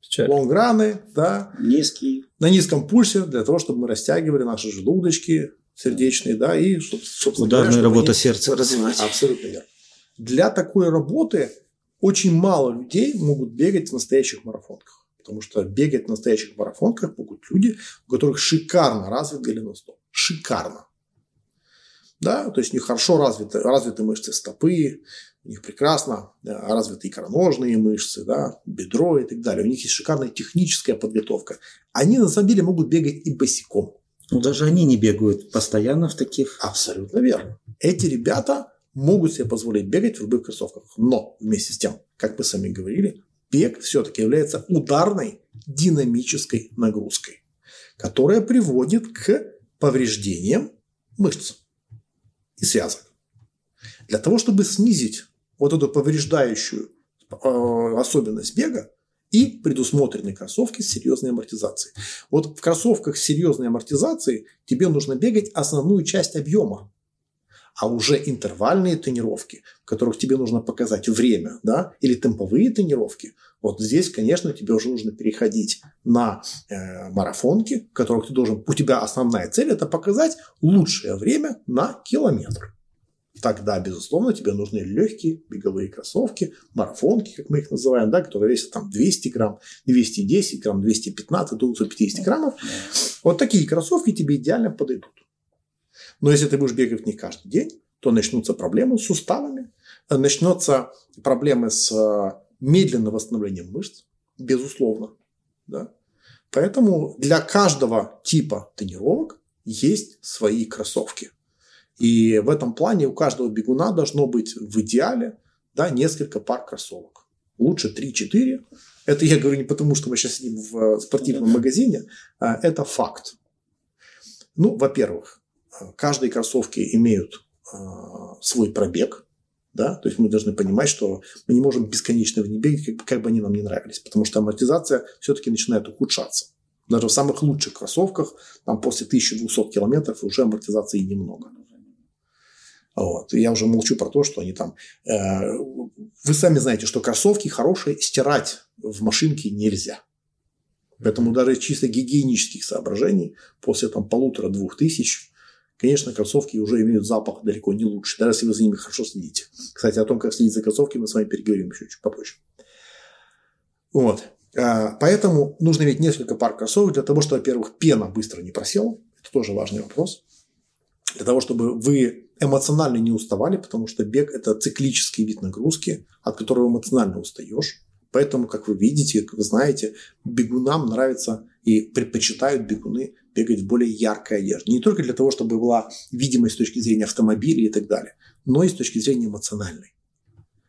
с лонграны, да. Низкий. На низком пульсе, для того, чтобы мы растягивали наши желудочки сердечные, да, и, собственно Ударная говоря, работа сердца развивать. Абсолютно верно. Для такой работы очень мало людей могут бегать в настоящих марафонках. Потому что бегать в настоящих марафонках могут люди, у которых шикарно развит голеностоп. Шикарно. Да, то есть у них хорошо развиты, развиты мышцы стопы, у них прекрасно э, развиты икроножные мышцы, да, бедро и так далее. У них есть шикарная техническая подготовка. Они на самом деле могут бегать и босиком. Ну, даже они не бегают постоянно в таких... Абсолютно верно. Эти ребята могут себе позволить бегать в любых кроссовках. Но вместе с тем, как мы сами говорили, бег все-таки является ударной динамической нагрузкой, которая приводит к повреждениям мышц и связок. Для того, чтобы снизить вот эту повреждающую э, особенность бега, и предусмотрены кроссовки с серьезной амортизацией. Вот в кроссовках с серьезной амортизацией тебе нужно бегать основную часть объема. А уже интервальные тренировки, в которых тебе нужно показать время, да, или темповые тренировки, вот здесь, конечно, тебе уже нужно переходить на э, марафонки, в которых ты должен, у тебя основная цель это показать лучшее время на километр тогда, безусловно, тебе нужны легкие беговые кроссовки, марафонки, как мы их называем, да, которые весят там 200 грамм, 210 грамм, 215, до 250 граммов. Вот такие кроссовки тебе идеально подойдут. Но если ты будешь бегать в них каждый день, то начнутся проблемы с суставами, начнутся проблемы с э, медленным восстановлением мышц, безусловно. Да? Поэтому для каждого типа тренировок есть свои кроссовки. И в этом плане у каждого бегуна должно быть в идеале да, несколько пар кроссовок. Лучше 3-4. Это я говорю не потому, что мы сейчас сидим в э, спортивном магазине. А это факт. Ну, во-первых, э, каждые кроссовки имеют э, свой пробег. Да? То есть мы должны понимать, что мы не можем бесконечно в бегать, как, как бы они нам не нравились. Потому что амортизация все-таки начинает ухудшаться. Даже в самых лучших кроссовках, там после 1200 километров уже амортизации немного. Вот. Я уже молчу про то, что они там... Э, вы сами знаете, что кроссовки хорошие стирать в машинке нельзя. Поэтому даже чисто гигиенических соображений после там полутора-двух тысяч, конечно, кроссовки уже имеют запах далеко не лучше, даже если вы за ними хорошо следите. Кстати, о том, как следить за кроссовками, мы с вами переговорим еще чуть попозже. Вот. А, поэтому нужно иметь несколько пар кроссовок для того, чтобы, во-первых, пена быстро не просела. Это тоже важный вопрос. Для того, чтобы вы эмоционально не уставали, потому что бег – это циклический вид нагрузки, от которого эмоционально устаешь. Поэтому, как вы видите, как вы знаете, бегунам нравится и предпочитают бегуны бегать в более яркой одежде. Не только для того, чтобы была видимость с точки зрения автомобиля и так далее, но и с точки зрения эмоциональной.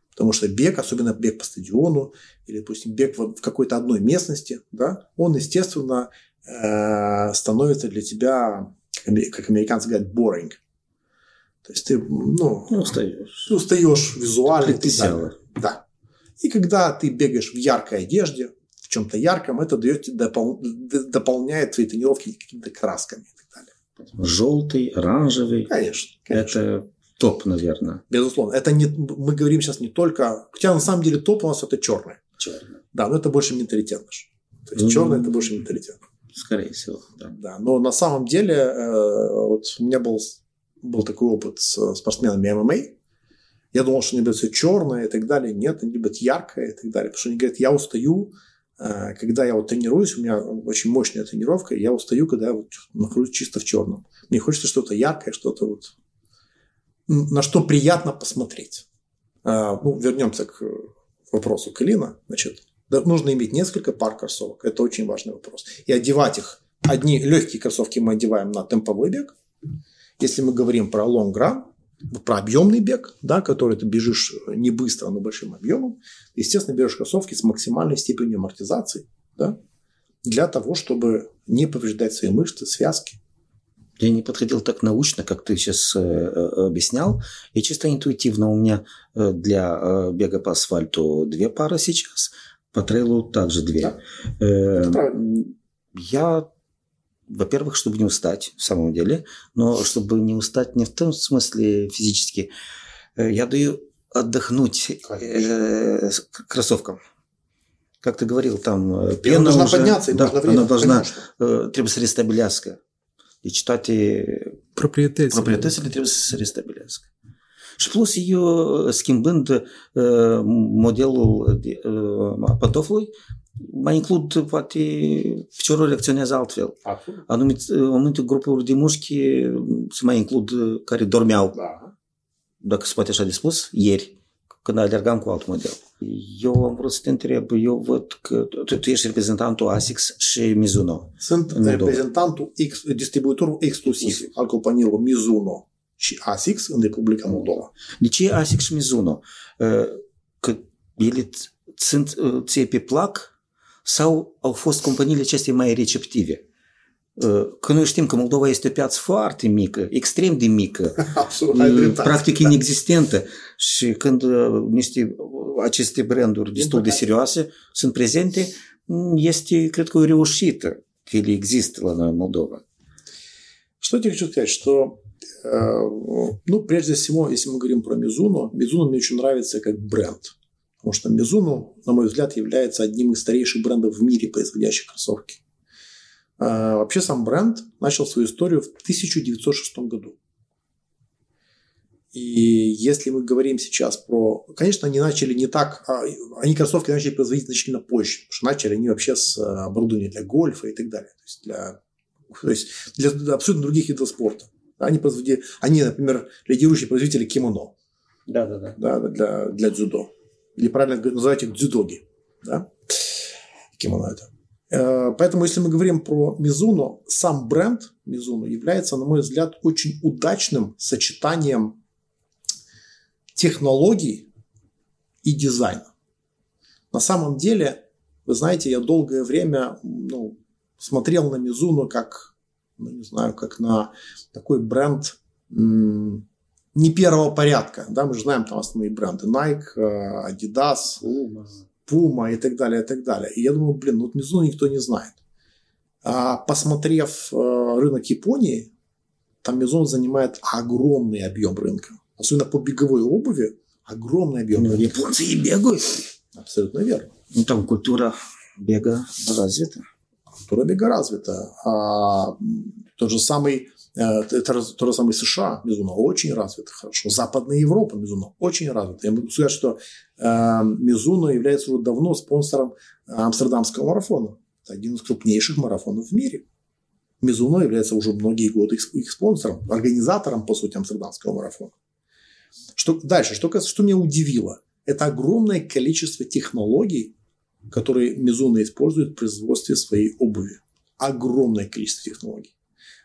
Потому что бег, особенно бег по стадиону, или, допустим, бег в какой-то одной местности, да, он, естественно, э, становится для тебя, как американцы говорят, boring. То есть ты, ну, ну устаешь. Ты устаешь визуально. Ты Да. И когда ты бегаешь в яркой одежде, в чем-то ярком, это дает, допол... дополняет твои тренировки какими-то красками и так далее. Желтый, оранжевый. Конечно, конечно. Это топ, наверное. Безусловно. Это не, мы говорим сейчас не только... Хотя на самом деле топ у нас это черное. Черное. Да, но это больше менталитет наш. То есть mm-hmm. черное это больше менталитет. Скорее всего, да. Да, но на самом деле э, вот у меня был был такой опыт с спортсменами ММА. Я думал, что они любят все черное и так далее. Нет, они любят яркое и так далее. Потому что они говорят, я устаю, э, когда я вот тренируюсь, у меня очень мощная тренировка, я устаю, когда я вот нахожусь чисто в черном. Мне хочется что-то яркое, что-то вот на что приятно посмотреть. А, ну, вернемся к вопросу Калина. Значит, нужно иметь несколько пар кроссовок. Это очень важный вопрос. И одевать их. Одни легкие кроссовки мы одеваем на темповой бег, если мы говорим про run, про объемный бег, да, который ты бежишь не быстро, но большим объемом, естественно, берешь кроссовки с максимальной степенью амортизации, да, для того, чтобы не повреждать свои мышцы, связки. Я не подходил так научно, как ты сейчас э, э, объяснял. И чисто интуитивно у меня э, для э, бега по асфальту две пары сейчас, по трейлу также две. Да. Э, я во-первых, чтобы не устать, в самом деле, но чтобы не устать не в том смысле физически, э, я даю отдохнуть э, кроссовкам. как ты говорил, там пена она должна уже, подняться, да, нужно время, она должна, конечно. trebuie să restabilească. Deci toate proprietățile, proprietățile trebuie să se restabilească. Și plus eu, schimbând uh, modelul de, uh, a pantofului, mai includ poate piciorul reacționează altfel. Anumite, anumite grupuri de mușchi se mai includ care dormeau, da. dacă se poate așa de spus, ieri, când alergam cu alt model. Eu am vrut să te întreb, eu văd că tu, tu ești reprezentantul ASICS și Mizuno. Sunt reprezentantul, ex, distribuitorul exclusiv al companiilor Mizuno și ASICS în Republica Moldova. De ce ASICS și Mizuno? Că ele sunt ție pe plac sau au fost companiile acestea mai receptive? Că noi știm că Moldova este o piață foarte mică, extrem de mică, Absolut, practic inexistentă. Și când niște aceste branduri destul de serioase sunt prezente, este, cred că, o reușită că ele există la noi în Moldova. Что я хочу сказать, что ну, прежде всего, если мы говорим про Мизуну, Мизуну мне очень нравится как бренд. Потому что Мизуну, на мой взгляд, является одним из старейших брендов в мире, производящих кроссовки. Вообще сам бренд начал свою историю в 1906 году. И если мы говорим сейчас про... Конечно, они начали не так... А, они кроссовки начали производить значительно позже. Потому что начали они вообще с оборудования для гольфа и так далее. То есть для, то есть для абсолютно других видов спорта. Они, производили, они, например, лидирующие производители кимоно. Да, да, да. да для, для дзюдо. Или правильно называть их дзюдоги. Да? Кимоно это. Э, поэтому, если мы говорим про Мизуно, сам бренд Мизуно является, на мой взгляд, очень удачным сочетанием технологий и дизайна. На самом деле, вы знаете, я долгое время ну, смотрел на Мизуно как, ну, не знаю, как на такой бренд м- не первого порядка. Да, мы же знаем там основные бренды Nike, э, Adidas, Puma. Puma и так далее, и так далее. И я думаю, блин, ну вот Mizuno никто не знает. А посмотрев э, рынок Японии, там Mizuno занимает огромный объем рынка. Особенно по беговой обуви огромный объем. Ну, японцы и бегают. Абсолютно верно. Ну, там культура бега развита. Культура бега развита. А тот же самый это то же самое США, Мизуно, очень развито хорошо. Западная Европа, Мизуно, очень развита. Я могу сказать, что э, Мизуно является уже давно спонсором Амстердамского марафона. Это один из крупнейших марафонов в мире. Мизуно является уже многие годы их, их спонсором, организатором, по сути, Амстердамского марафона. Что, дальше, что, что меня удивило, это огромное количество технологий, которые Мизуно использует в производстве своей обуви. Огромное количество технологий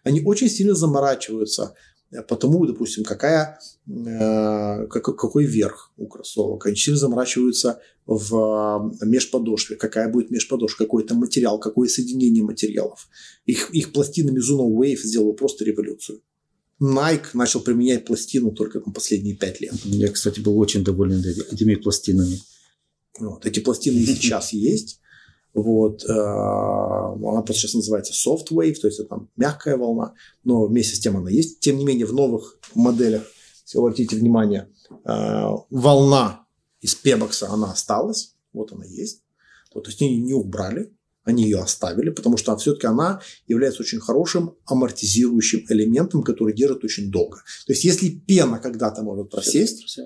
они очень сильно заморачиваются э, потому, допустим, какая, э, какой верх у кроссовок. Они сильно заморачиваются в э, межподошве, какая будет межподошва, какой там материал, какое соединение материалов. Их, их пластина Mizuno Wave сделала просто революцию. Nike начал применять пластину только там, последние пять лет. Я, кстати, был очень доволен этими пластинами. Вот. Эти пластины и сейчас есть. Вот, э, она просто сейчас называется soft wave, то есть это там мягкая волна, но вместе с тем она есть. Тем не менее, в новых моделях, если вы обратите внимание, э, волна из пебокса, она осталась, вот она есть. Вот, то есть они не убрали, они ее оставили, потому что все-таки она является очень хорошим амортизирующим элементом, который держит очень долго. То есть если пена когда-то может просесть,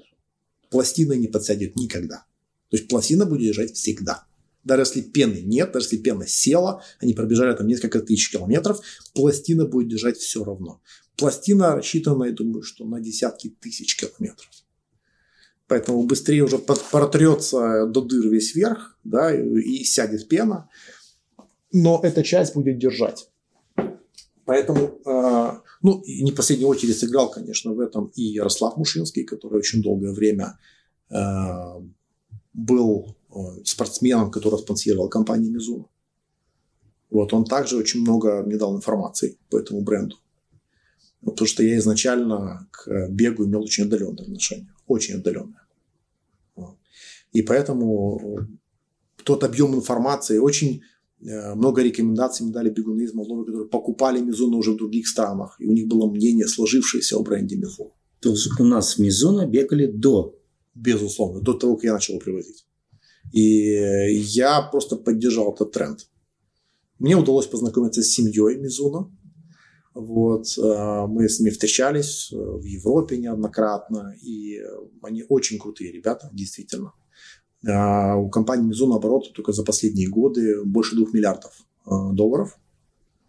пластина не подсядет никогда. То есть пластина будет держать всегда. Даже если пены нет, даже если пена села, они пробежали там несколько тысяч километров, пластина будет держать все равно. Пластина рассчитана, я думаю, что на десятки тысяч километров. Поэтому быстрее уже протрется до дыр весь верх, да, и, сядет пена. Но эта часть будет держать. Поэтому, э, ну, не в последнюю очередь сыграл, конечно, в этом и Ярослав Мушинский, который очень долгое время э, был спортсменом, который спонсировал компанию Mizuno. Вот, он также очень много мне дал информации по этому бренду. Потому что я изначально к бегу имел очень отдаленное отношение. Очень отдаленное. И поэтому тот объем информации, очень э, много рекомендаций мне дали бегуны из Молдовы, которые покупали Мизуна уже в других странах. И у них было мнение сложившееся о бренде Мизуна. То есть у нас Мизуна бегали до? Безусловно, до того, как я начал его привозить. И я просто поддержал этот тренд. Мне удалось познакомиться с семьей Мизуна. Вот, э, мы с ними встречались э, в Европе неоднократно, и они очень крутые ребята, действительно. Э, у компании Мизуна оборот только за последние годы больше двух миллиардов долларов.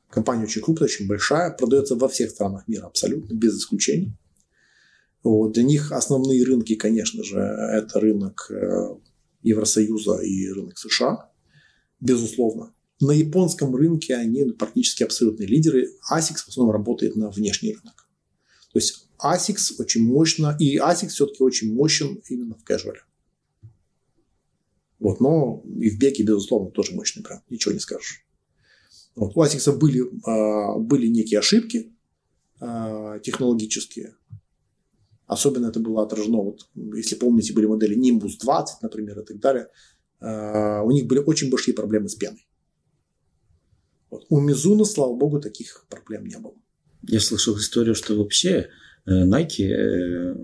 Компания очень крупная, очень большая, продается во всех странах мира абсолютно, без исключений. Вот. Для них основные рынки, конечно же, это рынок Евросоюза и рынок США, безусловно. На японском рынке они практически абсолютные лидеры. ASICS в основном работает на внешний рынок. То есть ASICS очень мощно, и ASICS все-таки очень мощен именно в casual. Вот, но и в беге, безусловно, тоже мощный бренд, ничего не скажешь. Вот, у ASICS были, а, были некие ошибки а, технологические. Особенно это было отражено, вот, если помните, были модели Nimbus 20, например, и так далее. А, у них были очень большие проблемы с пеной. Вот. У Мизуна, слава богу, таких проблем не было. Я слышал историю, что вообще э, Nike э,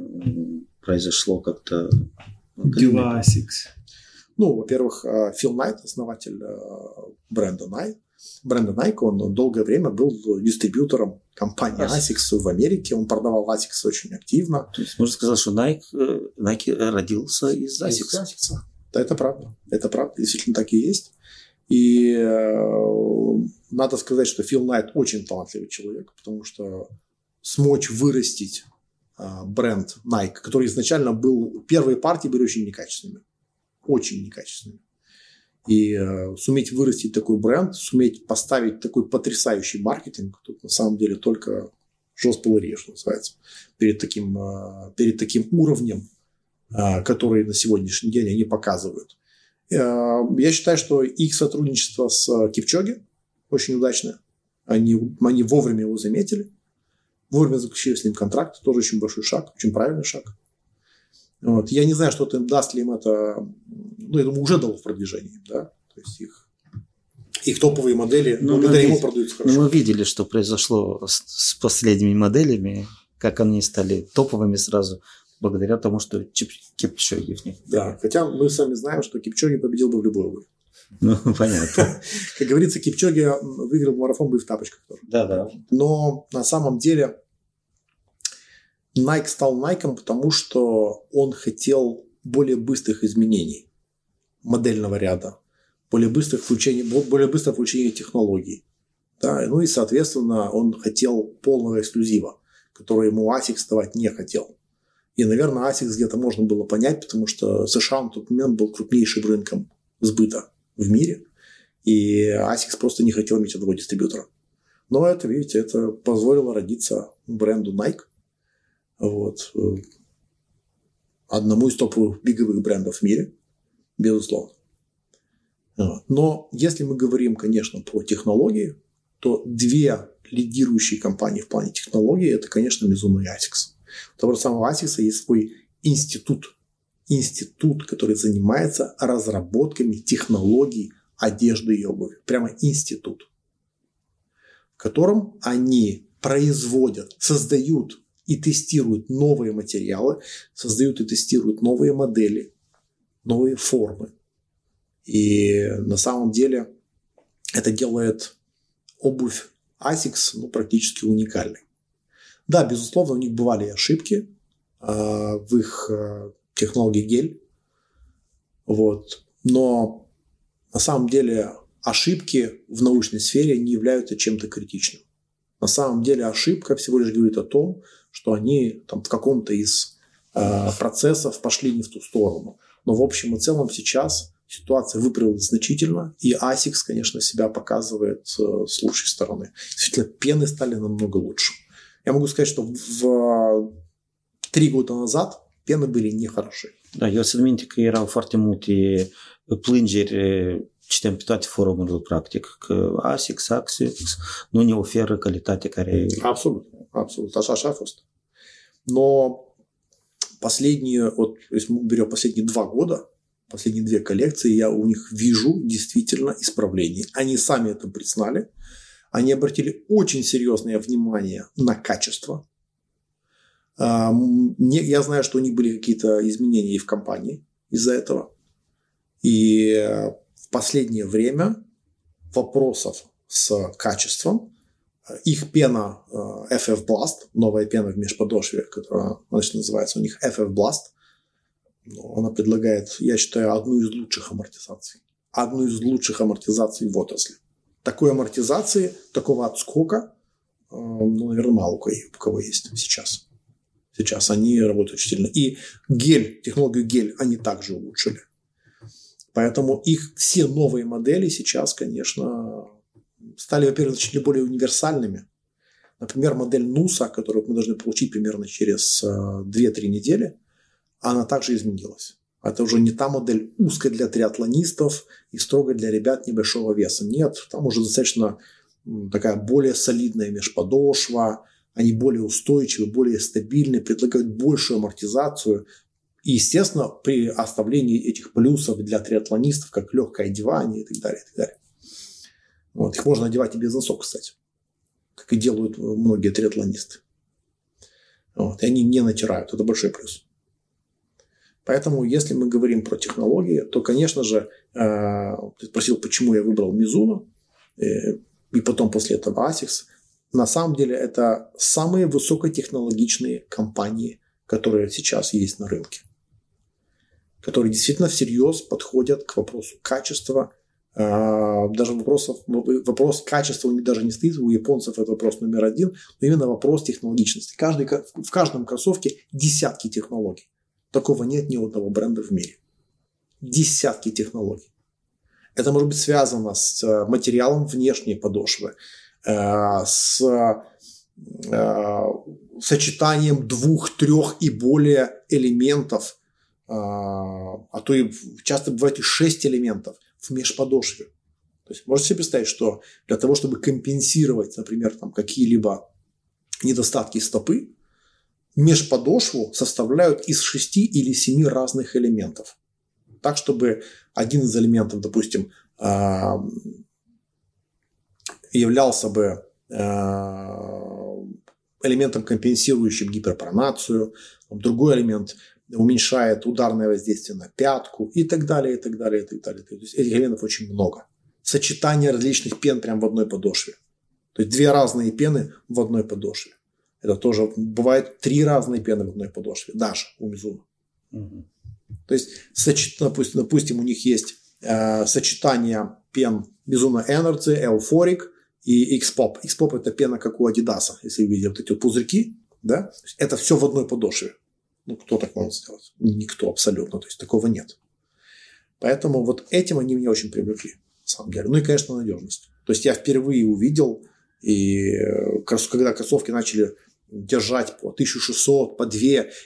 произошло как-то... Дела Ну, во-первых, э, Фил Найт, основатель бренда Nike, бренда Nike, он долгое время был дистрибьютором компании ASICS в Америке. Он продавал ASICS очень активно. То есть можно сказать, что Nike, Nike родился из ASICS. Из ASICS. Да, это правда. Это правда. Действительно так и есть. И надо сказать, что Фил Найт очень талантливый человек, потому что смочь вырастить а, бренд Nike, который изначально был, первые партии были очень некачественными. Очень некачественными. И э, суметь вырастить такой бренд, суметь поставить такой потрясающий маркетинг, тут на самом деле только жестко что называется, перед таким, э, перед таким уровнем, э, который на сегодняшний день они показывают. Э, я считаю, что их сотрудничество с Кипчоги очень удачно. Они, они вовремя его заметили, вовремя заключили с ним контракт, тоже очень большой шаг, очень правильный шаг. Вот. Я не знаю, что им даст ли им это, ну, я думаю, уже дал в продвижении, да, то есть их, их топовые модели ну, благодаря ему продаются хорошо. Ну, мы видели, что произошло с, с последними моделями, как они стали топовыми сразу, благодаря тому, что Кипчоги в них. Да, хотя мы сами знаем, что Кипчоги победил бы в любой бой. Ну, понятно. Как говорится, Кипчоги выиграл марафон бы в тапочках тоже. Да, да. Но на самом деле Nike стал Nike, потому что он хотел более быстрых изменений модельного ряда, более быстрых включений, более быстрого включения технологий. Да, ну и, соответственно, он хотел полного эксклюзива, который ему ASICS давать не хотел. И, наверное, ASICS где-то можно было понять, потому что США на тот момент был крупнейшим рынком сбыта в мире, и ASICS просто не хотел иметь одного дистрибьютора. Но это, видите, это позволило родиться бренду Nike, вот, одному из топовых биговых брендов в мире, безусловно. Но если мы говорим, конечно, про технологии, то две лидирующие компании в плане технологий – это, конечно, Mizuno и ASICS. У того же самого ASICS есть свой институт институт, который занимается разработками технологий одежды и обуви. Прямо институт, в котором они производят, создают и тестируют новые материалы, создают и тестируют новые модели, новые формы. И на самом деле это делает обувь ASICS ну, практически уникальной. Да, безусловно, у них бывали ошибки э, в их э, технологии гель. Вот. Но на самом деле ошибки в научной сфере не являются чем-то критичным. На самом деле ошибка всего лишь говорит о том, что они там, в каком-то из э, процессов пошли не в ту сторону. Но в общем и целом сейчас ситуация выправилась значительно, и ASICS, конечно, себя показывает э, с лучшей стороны. Действительно, пены стали намного лучше. Я могу сказать, что в три года назад пены были nehoroșe. Da, eu să minte că erau foarte multe plângeri citeam pe toate forumurile practic că ASICS, ASICS nu ne oferă calitate care... Absolut, așa a fost. Но последние, вот если мы берем последние два года, последние две коллекции, я у них вижу действительно исправление. Они сами это признали. Они обратили очень серьезное внимание на качество, я знаю, что у них были какие-то изменения и в компании из-за этого. И в последнее время вопросов с качеством их пена FF Blast, новая пена в межподошве, которая значит, называется у них FF Blast, она предлагает, я считаю, одну из лучших амортизаций. Одну из лучших амортизаций в отрасли. Такой амортизации, такого отскока, ну, наверное, мало у кого есть сейчас. Сейчас они работают очень сильно. И гель, технологию гель они также улучшили. Поэтому их все новые модели сейчас, конечно, стали, во-первых, значительно более универсальными. Например, модель Нуса, которую мы должны получить примерно через 2-3 э, недели, она также изменилась. Это уже не та модель узкая для триатлонистов и строго для ребят небольшого веса. Нет, там уже достаточно такая более солидная межподошва, они более устойчивы, более стабильны, предлагают большую амортизацию. И, естественно, при оставлении этих плюсов для триатлонистов, как легкое одевание и так далее. И так далее. Вот, их можно одевать и без носок, кстати, как и делают многие триатлонисты. Вот, и они не натирают, это большой плюс. Поэтому, если мы говорим про технологии, то, конечно же, э, ты спросил, почему я выбрал Mizuno, э, и потом после этого ASICS. На самом деле, это самые высокотехнологичные компании, которые сейчас есть на рынке, которые действительно всерьез подходят к вопросу качества даже вопросов, вопрос качества у даже не стоит, у японцев это вопрос номер один, но именно вопрос технологичности. Каждый, в каждом кроссовке десятки технологий. Такого нет ни одного бренда в мире. Десятки технологий. Это может быть связано с э, материалом внешней подошвы, э, с э, сочетанием двух, трех и более элементов, а то и часто бывает и шесть элементов – в межподошве. То есть можете себе представить, что для того, чтобы компенсировать, например, там, какие-либо недостатки стопы, межподошву составляют из шести или семи разных элементов. Так, чтобы один из элементов, допустим, а, являлся бы а, элементом, компенсирующим гиперпронацию, другой элемент уменьшает ударное воздействие на пятку и так далее, и так далее, и так далее. То есть этих элементов очень много. Сочетание различных пен прямо в одной подошве. То есть две разные пены в одной подошве. Это тоже бывает три разные пены в одной подошве, даже у Мизуна. Угу. То есть, допустим, допустим, у них есть э, сочетание пен Мизуна Energy, Euphoric и X-Pop. X-Pop это пена, как у Adidas, если вы видите вот эти вот пузырьки. Да? Это все в одной подошве. Ну, кто так может сделать? Никто абсолютно. То есть такого нет. Поэтому вот этим они меня очень привлекли, на самом деле. Ну и, конечно, надежность. То есть я впервые увидел, и э, когда кроссовки начали держать по 1600, по 2,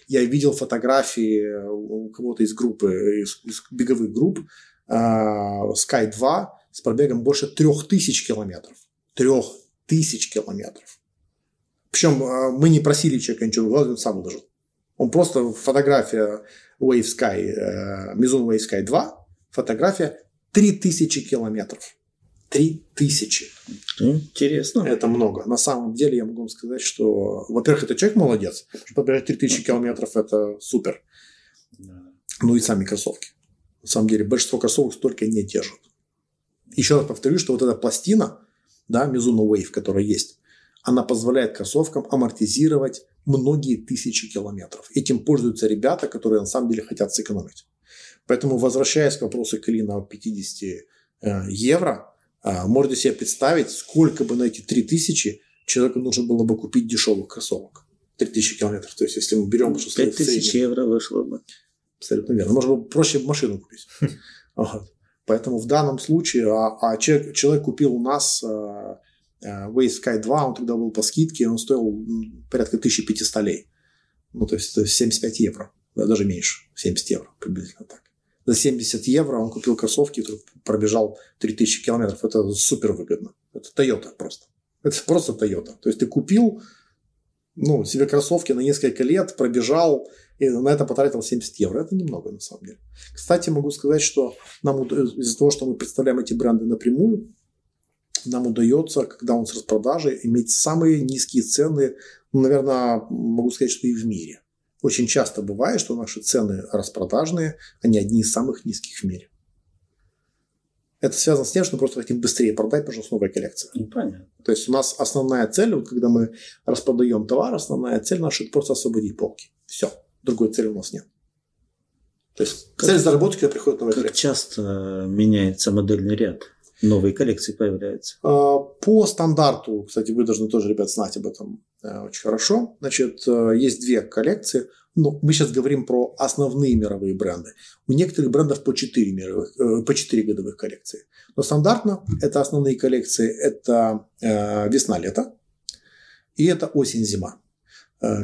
я видел фотографии у кого-то из группы, из, из беговых групп, э, Sky 2 с пробегом больше 3000 километров. 3000 километров. Причем э, мы не просили человека ничего, он сам выложил. Он просто фотография Wave Sky, э, Mizuno Wave Sky 2, фотография 3000 километров. 3000. Интересно. Это много. На самом деле я могу вам сказать, что, во-первых, это человек молодец. Что побежать 3000 километров – это супер. Ну и сами кроссовки. На самом деле большинство кроссовок столько не держат. Еще раз повторю, что вот эта пластина, да, Mizuno Wave, которая есть, она позволяет кроссовкам амортизировать многие тысячи километров. Этим пользуются ребята, которые на самом деле хотят сэкономить. Поэтому, возвращаясь к вопросу Клина о 50 э, евро, э, можете себе представить, сколько бы на эти 3000 человеку нужно было бы купить дешевых кроссовок. 3000 километров. То есть, если мы берем... 5000 евро вышло бы. Абсолютно верно. Можно было проще машину купить. Вот. Поэтому в данном случае, а, а человек, человек купил у нас Э, Waze Sky 2, он тогда был по скидке, он стоил порядка 1500 лей. Ну, то есть, то есть 75 евро, да, даже меньше, 70 евро приблизительно так. За 70 евро он купил кроссовки, пробежал 3000 километров. Это супер выгодно. Это Toyota просто. Это просто Toyota. То есть ты купил ну, себе кроссовки на несколько лет, пробежал, и на это потратил 70 евро. Это немного на самом деле. Кстати, могу сказать, что нам из-за того, что мы представляем эти бренды напрямую, нам удается, когда он с распродажи, иметь самые низкие цены, ну, наверное, могу сказать, что и в мире. Очень часто бывает, что наши цены распродажные, они одни из самых низких в мире. Это связано с тем, что мы просто хотим быстрее продать, потому что новая коллекция. Ну, понятно. То есть у нас основная цель, вот когда мы распродаем товар, основная цель наша – это просто освободить полки. Все. Другой цели у нас нет. То есть как, цель заработать, когда приходит новая как коллекция. часто меняется модельный ряд? Новые коллекции появляются? А, по стандарту, кстати, вы должны тоже, ребят, знать об этом э, очень хорошо. Значит, э, есть две коллекции. Ну, мы сейчас говорим про основные мировые бренды. У некоторых брендов по 4, мировых, э, по 4 годовых коллекции. Но стандартно это основные коллекции. Это весна-лето и это осень-зима.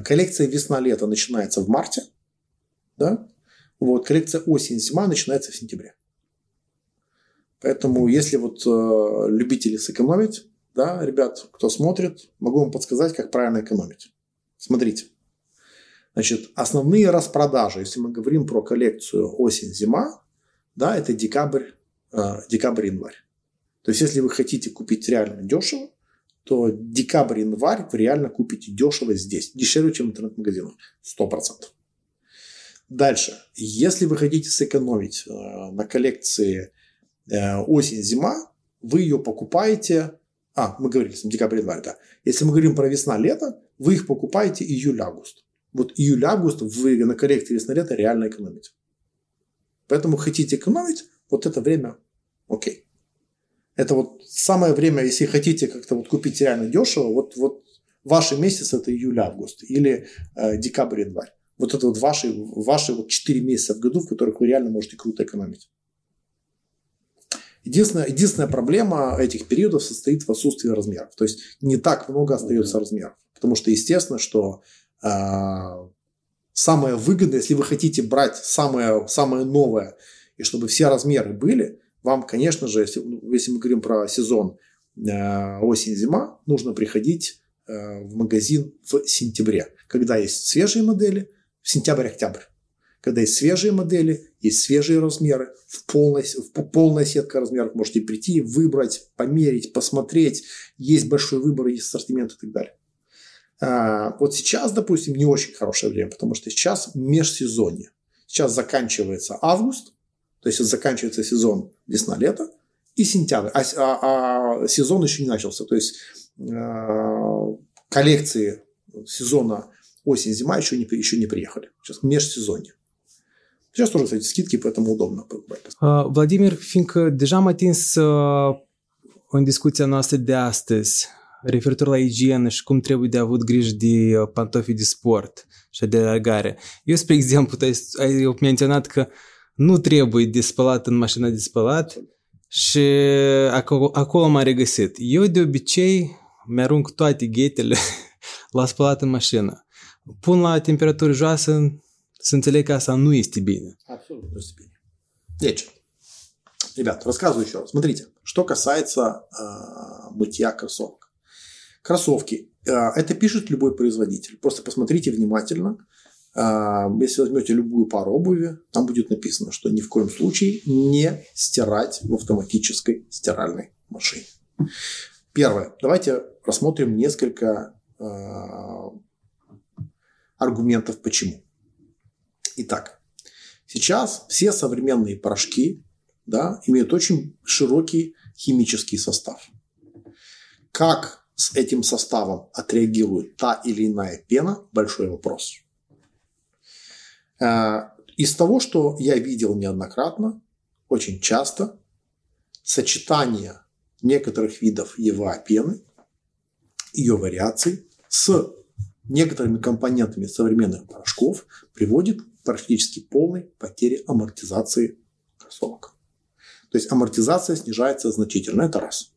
Коллекция весна-лето начинается в марте. Да? Вот, коллекция осень-зима начинается в сентябре. Поэтому, если вот э, любители сэкономить, да, ребят, кто смотрит, могу вам подсказать, как правильно экономить. Смотрите. Значит, основные распродажи, если мы говорим про коллекцию осень-зима, да, это декабрь, э, декабрь-январь. То есть, если вы хотите купить реально дешево, то декабрь-январь вы реально купите дешево здесь. Дешевле, чем в интернет-магазинах. 100%. Дальше. Если вы хотите сэкономить э, на коллекции осень-зима, вы ее покупаете... А, мы говорили, декабрь-январь, да. Если мы говорим про весна-лето, вы их покупаете июль-август. Вот июль-август вы на коллекции весна-лето реально экономите. Поэтому хотите экономить, вот это время окей. Это вот самое время, если хотите как-то вот купить реально дешево, вот, вот ваши месяцы это июль-август или э, декабрь-январь. Вот это вот ваши, ваши вот 4 месяца в году, в которых вы реально можете круто экономить. Единственная, единственная проблема этих периодов состоит в отсутствии размеров. То есть не так много остается размеров. Потому что естественно, что э, самое выгодное, если вы хотите брать самое, самое новое, и чтобы все размеры были, вам, конечно же, если, если мы говорим про сезон э, осень-зима, нужно приходить э, в магазин в сентябре, когда есть свежие модели – сентябрь-октябрь, когда есть свежие модели, есть свежие размеры, в полной, в полная сетка размеров. Можете прийти, выбрать, померить, посмотреть. Есть большой выбор, есть ассортимент и так далее. А, вот сейчас, допустим, не очень хорошее время, потому что сейчас межсезонье. Сейчас заканчивается август, то есть заканчивается сезон весна-лето, и сентябрь, а, а, а сезон еще не начался. То есть э, коллекции сезона осень-зима еще не, еще не приехали. Сейчас межсезонье. Сейчас тоже, кстати, скидки, поэтому удобно покупать. Vladimir, fiindcă deja am atins uh, în discuția noastră de astăzi referitor la igienă și cum trebuie de avut grijă de pantofii de sport și de alergare. Eu, spre exemplu, ai menționat că nu trebuie de spălat în mașina de spălat și acolo, acolo m-am regăsit. Eu, de obicei, mi-arunc toate ghetele la spălat în mașină. pun la temperaturi joasă, să înțeleg că asta nu este bine. Абсолютно nu este bine. Deci, ребят, рассказываю еще раз. Смотрите, что касается э, мытья кроссовок. Кроссовки. Э, это пишет любой производитель. Просто посмотрите внимательно. Э, если возьмете любую пару обуви, там будет написано, что ни в коем случае не стирать в автоматической стиральной машине. Первое. Давайте рассмотрим несколько аргументов почему. Итак, сейчас все современные порошки да, имеют очень широкий химический состав. Как с этим составом отреагирует та или иная пена – большой вопрос. Э, из того, что я видел неоднократно, очень часто сочетание некоторых видов ЕВА пены, ее вариаций с некоторыми компонентами современных порошков приводит практически полной потере амортизации кроссовок. То есть амортизация снижается значительно. Это раз.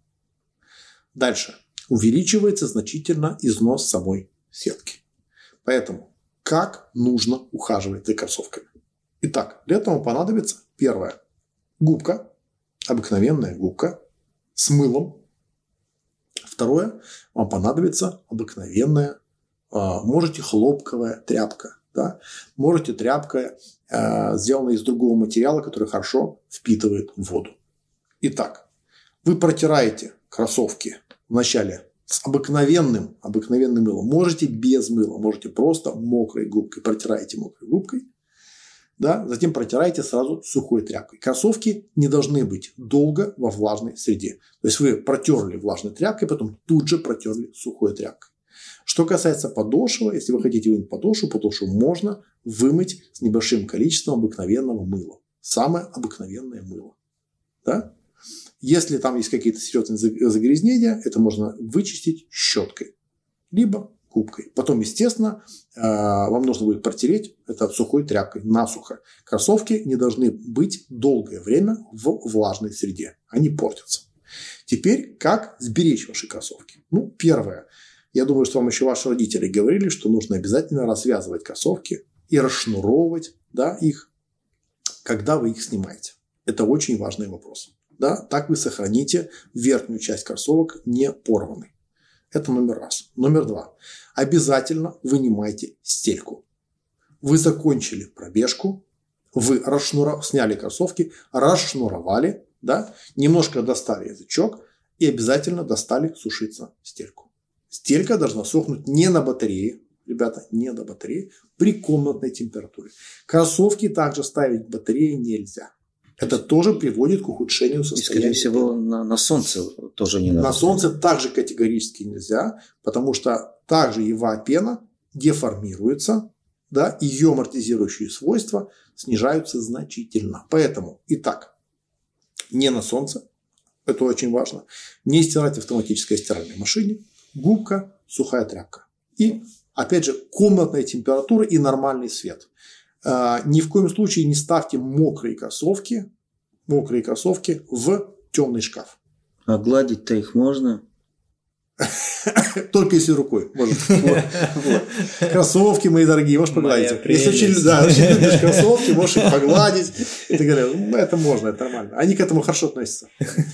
Дальше. Увеличивается значительно износ самой сетки. Поэтому как нужно ухаживать за кроссовками? Итак, для этого понадобится первое. Губка, обыкновенная губка с мылом. Второе, вам понадобится обыкновенная а, можете хлопковая тряпка. Да? Можете тряпка, а, сделанная из другого материала, который хорошо впитывает воду. Итак, вы протираете кроссовки вначале с обыкновенным, обыкновенным мылом. Можете без мыла, можете просто мокрой губкой. Протираете мокрой губкой. да, затем протирайте сразу сухой тряпкой. Кроссовки не должны быть долго во влажной среде. То есть вы протерли влажной тряпкой, потом тут же протерли сухой тряпкой. Что касается подошвы, если вы хотите вымыть подошву, подошву можно вымыть с небольшим количеством обыкновенного мыла. Самое обыкновенное мыло. Да? Если там есть какие-то серьезные загрязнения, это можно вычистить щеткой. Либо губкой. Потом, естественно, э, вам нужно будет протереть это сухой тряпкой, насухо. Кроссовки не должны быть долгое время в влажной среде. Они портятся. Теперь, как сберечь ваши кроссовки? Ну, первое. Я думаю, что вам еще ваши родители говорили, что нужно обязательно развязывать кроссовки и расшнуровывать да, их, когда вы их снимаете. Это очень важный вопрос. Да? Так вы сохраните верхнюю часть кроссовок не порванной. Это номер раз. Номер два. Обязательно вынимайте стельку. Вы закончили пробежку, вы расшнуров... сняли кроссовки, расшнуровали, да, немножко достали язычок и обязательно достали сушиться стельку. Стелька должна сохнуть не на батарее, ребята, не на батарее, при комнатной температуре. Кроссовки также ставить в батарее нельзя. Это тоже приводит к ухудшению состояния. И, скорее всего, на, на солнце тоже не надо. На солнце также категорически нельзя, потому что также его пена деформируется, да, ее амортизирующие свойства снижаются значительно. Поэтому, итак, не на солнце, это очень важно, не стирать в автоматической стиральной машине, губка, сухая тряпка. И, опять же, комнатная температура и нормальный свет – а, ни в коем случае не ставьте мокрые кроссовки, мокрые кроссовки в темный шкаф. А гладить-то их можно? Только если рукой. Может. Кроссовки, мои дорогие, можешь погладить. Если очень, да, очень любишь кроссовки, можешь их погладить. И ты говоришь, ну, это можно, это нормально. Они к этому хорошо относятся.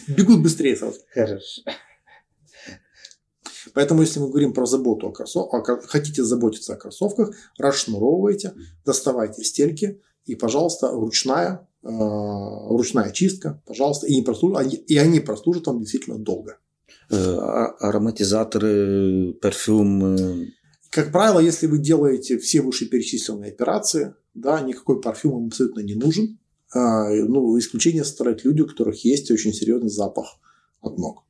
Бегут быстрее сразу. Хорошо. Поэтому, если мы говорим про заботу о кроссовках, хотите заботиться о кроссовках, расшнуровывайте, доставайте стельки и, пожалуйста, ручная, э, ручная чистка, пожалуйста, и, не прослужат, и они прослужат вам действительно долго. Э, а, ароматизаторы, парфюм. Как правило, если вы делаете все вышеперечисленные операции, да, никакой парфюм вам абсолютно не нужен. А, ну, исключение составляют люди, у которых есть очень серьезный запах от ног.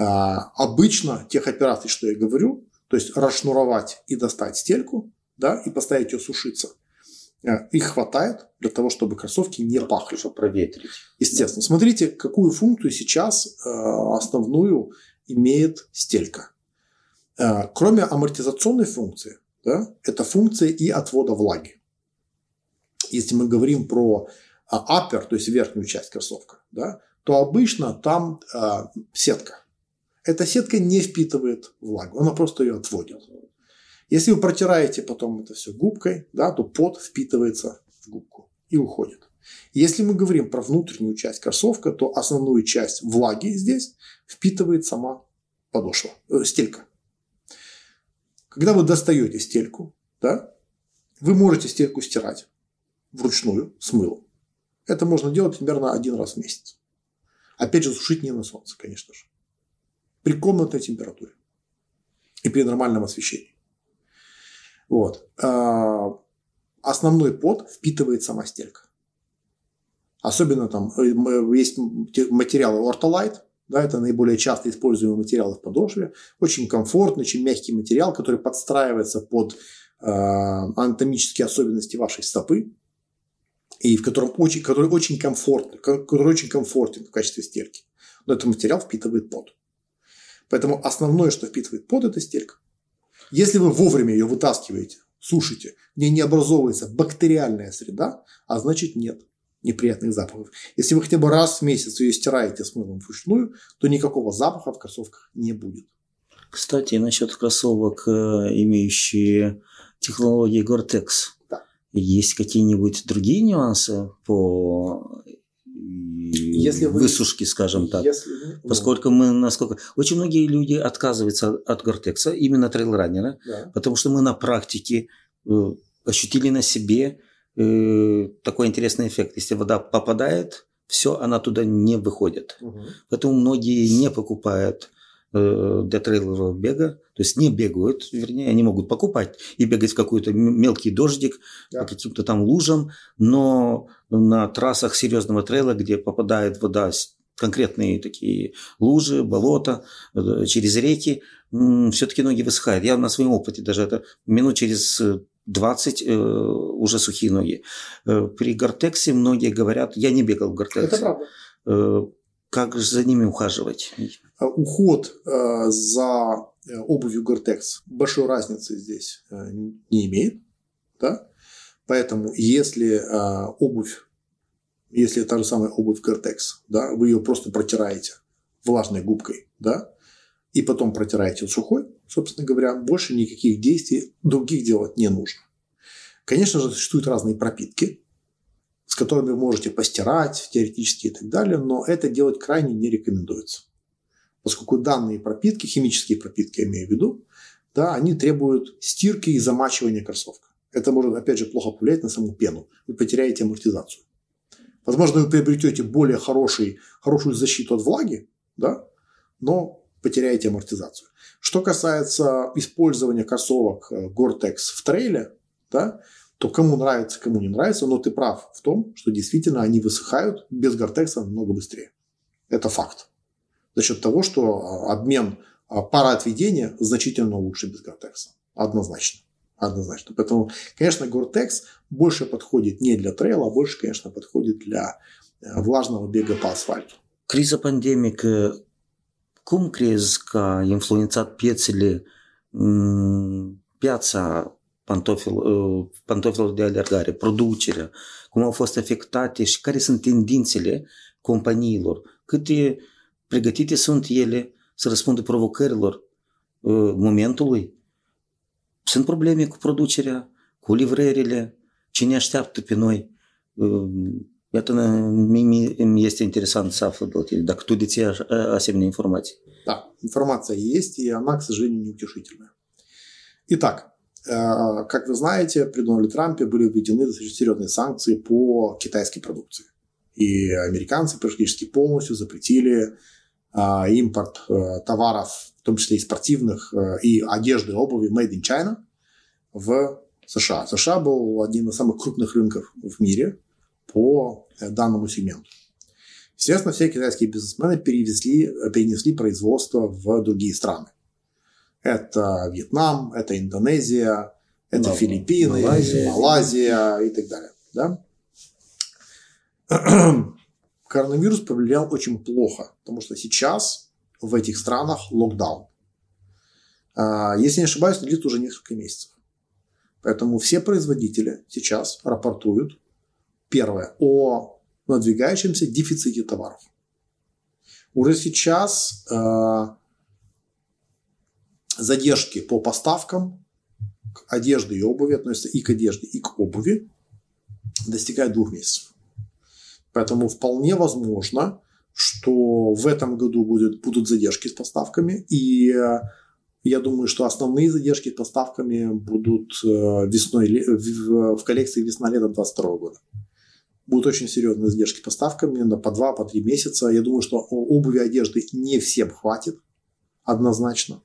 А, обычно тех операций, что я говорю, то есть расшнуровать и достать стельку, да, и поставить ее сушиться, э, их хватает для того, чтобы кроссовки не пахли. Чтобы проветрить. Естественно. Смотрите, какую функцию сейчас э, основную имеет стелька. Э, кроме амортизационной функции, да, это функция и отвода влаги. Если мы говорим про upper, то есть верхнюю часть кроссовка, да, то обычно там сетка эта сетка не впитывает влагу, она просто ее отводит. Если вы протираете потом это все губкой, да, то пот впитывается в губку и уходит. Если мы говорим про внутреннюю часть кроссовка, то основную часть влаги здесь впитывает сама подошва, э, стелька. Когда вы достаете стельку, да, вы можете стельку стирать вручную с мылом. Это можно делать примерно один раз в месяц. Опять же, сушить не на солнце, конечно же при комнатной температуре и при нормальном освещении. Вот. А, основной пот впитывает сама стелька. Особенно там э, есть материалы Ortolite, да, это наиболее часто используемый материал в подошве. Очень комфортный, очень мягкий материал, который подстраивается под э, анатомические особенности вашей стопы и в котором очень, который очень комфортный, который очень комфортен в качестве стельки. Но этот материал впитывает пот. Поэтому основное, что впитывает пот, это стелька. Если вы вовремя ее вытаскиваете, сушите, где не образовывается бактериальная среда, а значит нет неприятных запахов. Если вы хотя бы раз в месяц ее стираете с мылом вручную, то никакого запаха в кроссовках не будет. Кстати, насчет кроссовок, э, имеющие технологии Gore-Tex, да. есть какие-нибудь другие нюансы по если вы, высушки, скажем так. Если, ну, Поскольку мы, насколько... Очень многие люди отказываются от Гортекса, именно трейлранера, да. потому что мы на практике э, ощутили на себе э, такой интересный эффект. Если вода попадает, все, она туда не выходит. Угу. Поэтому многие не покупают э, для трейлеров бега, то есть не бегают, вернее, они могут покупать и бегать в какой-то мелкий дождик да. по каким-то там лужам, но на трассах серьезного трейла, где попадает вода конкретные такие лужи, болота, э, через реки, все-таки ноги высыхают. Я на своем опыте даже это минут через 20 э, уже сухие ноги. Э, при Гортексе многие говорят, я не бегал в Гортексе. Это правда. Э, как же за ними ухаживать? А уход э, за э, обувью Гортекс большой разницы здесь э, не имеет. Да? Поэтому если э, обувь, если та же самая обувь Гортекс, да, вы ее просто протираете влажной губкой, да, и потом протираете сухой, собственно говоря, больше никаких действий других делать не нужно. Конечно же, существуют разные пропитки, с которыми вы можете постирать теоретически и так далее, но это делать крайне не рекомендуется. Поскольку данные пропитки, химические пропитки я имею в виду, да, они требуют стирки и замачивания кроссовка. Это может, опять же, плохо повлиять на саму пену. Вы потеряете амортизацию. Возможно, вы приобретете более хороший, хорошую защиту от влаги, да, но потеряете амортизацию. Что касается использования кроссовок э, Gore-Tex в трейле, да, то кому нравится, кому не нравится, но ты прав в том, что действительно они высыхают без Гортекса намного быстрее. Это факт. За счет того, что э, обмен э, пароотведения значительно лучше без Гортекса. Однозначно. Однозначно. Поэтому, конечно, Гортекс больше подходит не для трейла, а больше, конечно, подходит для влажного бега по асфальту. Криза пандемик Cum crezi că a influențat piețele, piața pantofil, pantofelor de alergare, producerea, cum au fost afectate și care sunt tendințele companiilor, câte pregătite sunt ele să răspundă provocărilor momentului. Sunt probleme cu producerea, cu livrările, cine așteaptă pe noi. Это мне есть интересно să aflu de dacă tu deții asemenea informații. Да, информация есть, и она, к сожалению, неутешительная. Итак, как вы знаете, при Дональде Трампе были введены достаточно серьезные санкции по китайской продукции. И американцы практически полностью запретили импорт товаров, в том числе и спортивных, и одежды, обуви made in China в США. США был одним из самых крупных рынков в мире – по э, данному сегменту. Естественно, все китайские бизнесмены перевезли, перенесли производство в другие страны. Это Вьетнам, это Индонезия, это Мал... Филиппины, Малайзия. Малайзия и так далее. Да? Коронавирус повлиял очень плохо, потому что сейчас в этих странах локдаун. А, если не ошибаюсь, длится уже несколько месяцев. Поэтому все производители сейчас рапортуют Первое. О надвигающемся дефиците товаров. Уже сейчас э, задержки по поставкам одежды и обуви относятся и к одежде, и к обуви, достигают двух месяцев. Поэтому вполне возможно, что в этом году будет, будут задержки с поставками, и э, я думаю, что основные задержки с поставками будут э, весной, в, коллекции весна-лето 2022 года будут очень серьезные задержки поставками на по 2 по 3 месяца. Я думаю, что обуви одежды не всем хватит однозначно.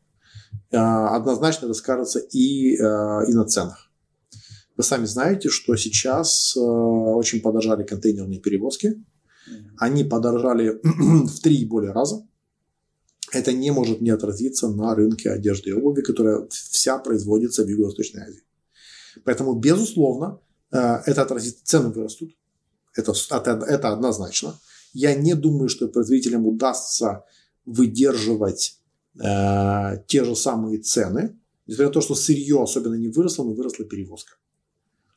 А, однозначно это скажется и, и на ценах. Вы сами знаете, что сейчас а, очень подорожали контейнерные перевозки. Они подорожали в три и более раза. Это не может не отразиться на рынке одежды и обуви, которая вся производится в Юго-Восточной Азии. Поэтому, безусловно, это отразится, цены вырастут, это, это, это однозначно. Я не думаю, что производителям удастся выдерживать э, те же самые цены, несмотря на то, что сырье особенно не выросло, но выросла перевозка.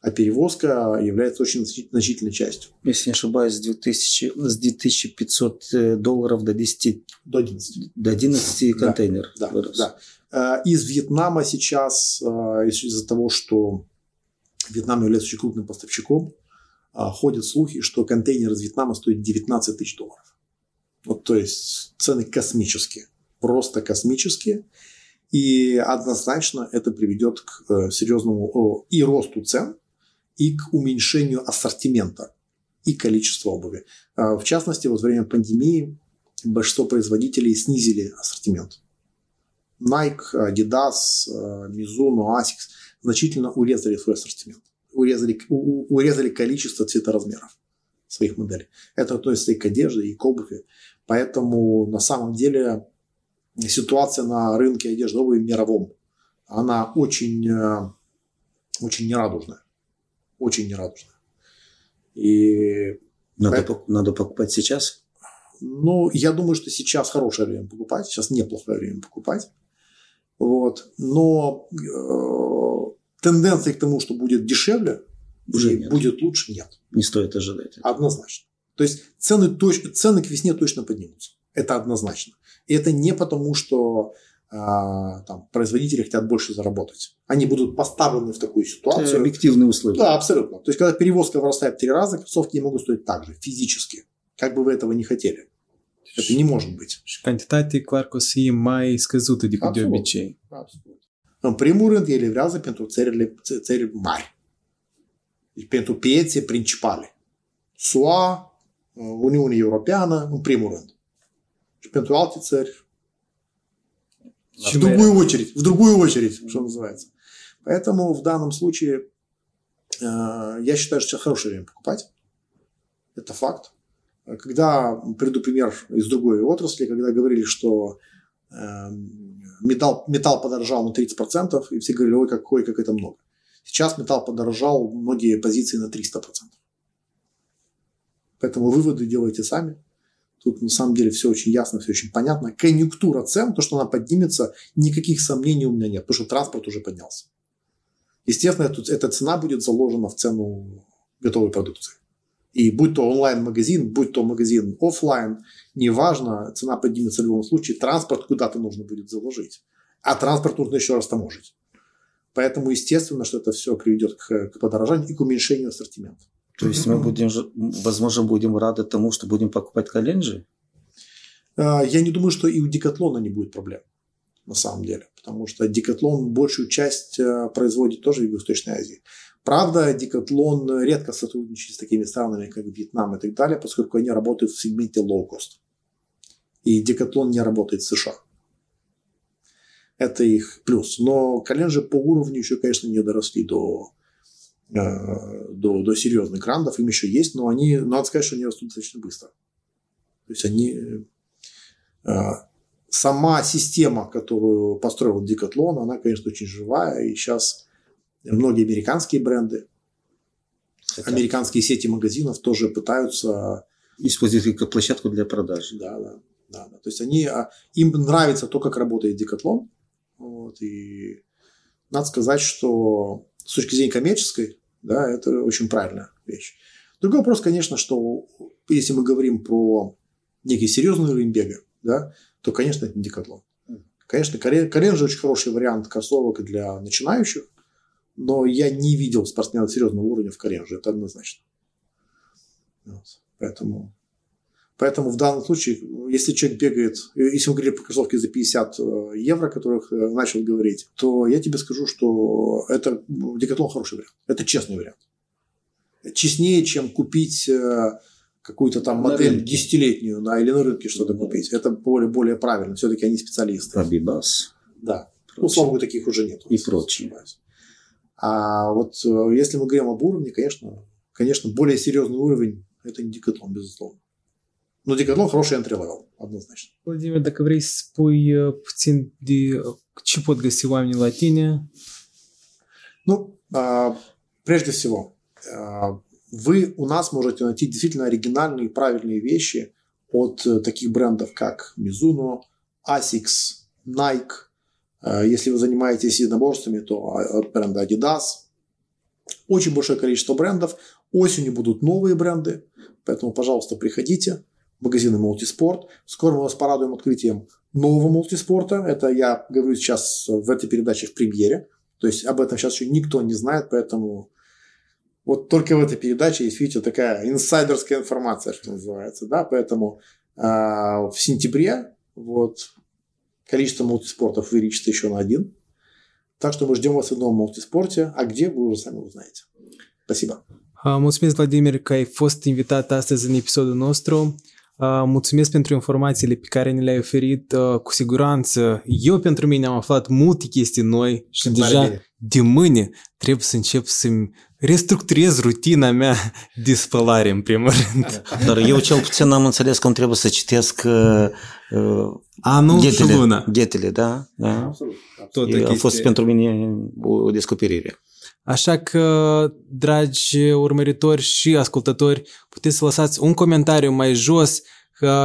А перевозка является очень значительной частью. Если не ошибаюсь, с, 2000, с 2500 э, долларов до 10... До 11. До 11 контейнеров да, вырос. Да, да. Из Вьетнама сейчас, э, из-за того, что Вьетнам является очень крупным поставщиком, ходят слухи, что контейнер из Вьетнама стоит 19 тысяч долларов. Вот, то есть цены космические, просто космические. И однозначно это приведет к э, серьезному и росту цен, и к уменьшению ассортимента и количества обуви. А, в частности, во время пандемии большинство производителей снизили ассортимент. Nike, Adidas, Mizuno, Asics значительно урезали свой ассортимент. Урезали, урезали количество цветоразмеров своих моделей. Это относится и к одежде, и к обуви. Поэтому на самом деле ситуация на рынке одежды обуви мировом, она очень, э, очень нерадужная. Очень нерадужная. И надо, поэтому, надо покупать сейчас? Ну, я думаю, что сейчас хорошее время покупать, сейчас неплохое время покупать. Вот. Но э, тенденции к тому, что будет дешевле, уже нет. будет лучше, нет. Не стоит ожидать. Однозначно. То есть цены, точ... цены к весне точно поднимутся. Это однозначно. И это не потому, что там, производители хотят больше заработать. Они будут поставлены в такую ситуацию. Это объективные условия. Да, абсолютно. То есть, когда перевозка вырастает в три раза, кроссовки не могут стоить так же, физически. Как бы вы этого не хотели. Это не может быть. Cantitatea clar că fie mai scăzută decât de obicei. Absolut. În primul rând, ele vrează pentru țările, țări mari. Pentru piețe principale. SUA, Uniunea Europeană, în primul rând. Și pentru alte țări, в другую очередь, в другую очередь, что называется. Поэтому в данном случае я считаю, что сейчас хорошее время покупать. Это факт. Когда, приду пример из другой отрасли, когда говорили, что металл, металл подорожал на 30%, и все говорили, ой, какой, как это много. Сейчас металл подорожал многие позиции на 300%. Поэтому выводы делайте сами. Тут на самом деле все очень ясно, все очень понятно. Конъюнктура цен, то, что она поднимется, никаких сомнений у меня нет, потому что транспорт уже поднялся. Естественно, тут эта цена будет заложена в цену готовой продукции. И будь то онлайн-магазин, будь то магазин офлайн, неважно, цена поднимется в любом случае, транспорт куда-то нужно будет заложить. А транспорт нужно еще раз таможить. Поэтому, естественно, что это все приведет к, к подорожанию и к уменьшению ассортимента. То есть мы будем, возможно, будем рады тому, что будем покупать коленджи? А, я не думаю, что и у Декатлона не будет проблем, на самом деле. Потому что Декатлон большую часть э, производит тоже в Юго-Восточной Азии. Правда, Декатлон редко сотрудничает с такими странами, как Вьетнам и так далее, поскольку они работают в сегменте low-cost. И Декатлон не работает в США. Это их плюс. Но коленджи по уровню еще, конечно, не доросли до, до, до серьезных грандов. Им еще есть, но они, надо сказать, что они растут достаточно быстро. То есть они... Э, сама система, которую построил Decathlon, она, конечно, очень живая. И сейчас многие американские бренды, Это... американские сети магазинов тоже пытаются... Использовать как площадку для продаж. Да, да. Да, да. То есть они, а, им нравится то, как работает Decathlon, вот, и надо сказать, что с точки зрения коммерческой, да, это очень правильная вещь. Другой вопрос, конечно, что если мы говорим про некий серьезный уровень бега, да, то, конечно, это не декатлон. Конечно, колен же очень хороший вариант кроссовок для начинающих, но я не видел спортсмена серьезного уровня в Каренже, это однозначно. Вот. Поэтому Поэтому в данном случае, если человек бегает, если мы говорим про кроссовки за 50 э, евро, о которых э, начал говорить, то я тебе скажу, что это декатлон хороший вариант. Это честный вариант. Честнее, чем купить э, какую-то там модель десятилетнюю да, или на рынке что-то да. купить. Это более, более правильно. Все-таки они специалисты. Абибас. Да. Прочее. Ну, слава богу, таких уже нет. И прочее. А вот если мы говорим об уровне, конечно, конечно, более серьезный уровень – это не декатлон, безусловно. Но Decathlon хороший entry-level, однозначно. Владимир, dacă vrei să spui puțin de ce pot găsi oamenii la tine? Ну, прежде всего, вы у нас можете найти действительно оригинальные и правильные вещи от таких брендов, как Mizuno, Asics, Nike. Если вы занимаетесь единоборствами, то от бренда Adidas. Очень большое количество брендов. Осенью будут новые бренды, поэтому, пожалуйста, приходите магазины мультиспорт. Скоро мы вас порадуем открытием нового мультиспорта. Это я говорю сейчас в этой передаче в премьере. То есть об этом сейчас еще никто не знает, поэтому вот только в этой передаче есть, видите, такая инсайдерская информация, что называется, да, поэтому э, в сентябре вот количество мультиспортов увеличится еще на один. Так что мы ждем вас в новом мультиспорте, а где вы уже сами узнаете. Спасибо. Mulțumesc, Vladimir, că ai fost invitat astăzi în episodul. Mulțumesc pentru informațiile pe care ne le-ai oferit. Cu siguranță, eu pentru mine am aflat multe chestii noi și deja bine. de mâine trebuie să încep să-mi restructurez rutina mea de spălare, în primul rând. Dar eu cel puțin am înțeles că trebuie să citesc uh, Anul ghetele, și luna. Ghetele, da? da? Absolut. absolut. A fost pentru mine o descoperire. Așa că, dragi urmăritori și ascultători, puteți să lăsați un comentariu mai jos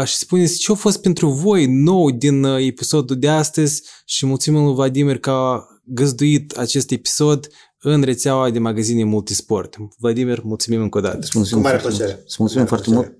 și spuneți ce a fost pentru voi nou din uh, episodul de astăzi și mulțumim lui Vladimir că a găzduit acest episod în rețeaua de magazine Multisport. Vladimir, mulțumim încă o dată. Mulțumim Cu mare plăcere. Mulțumim foarte mult.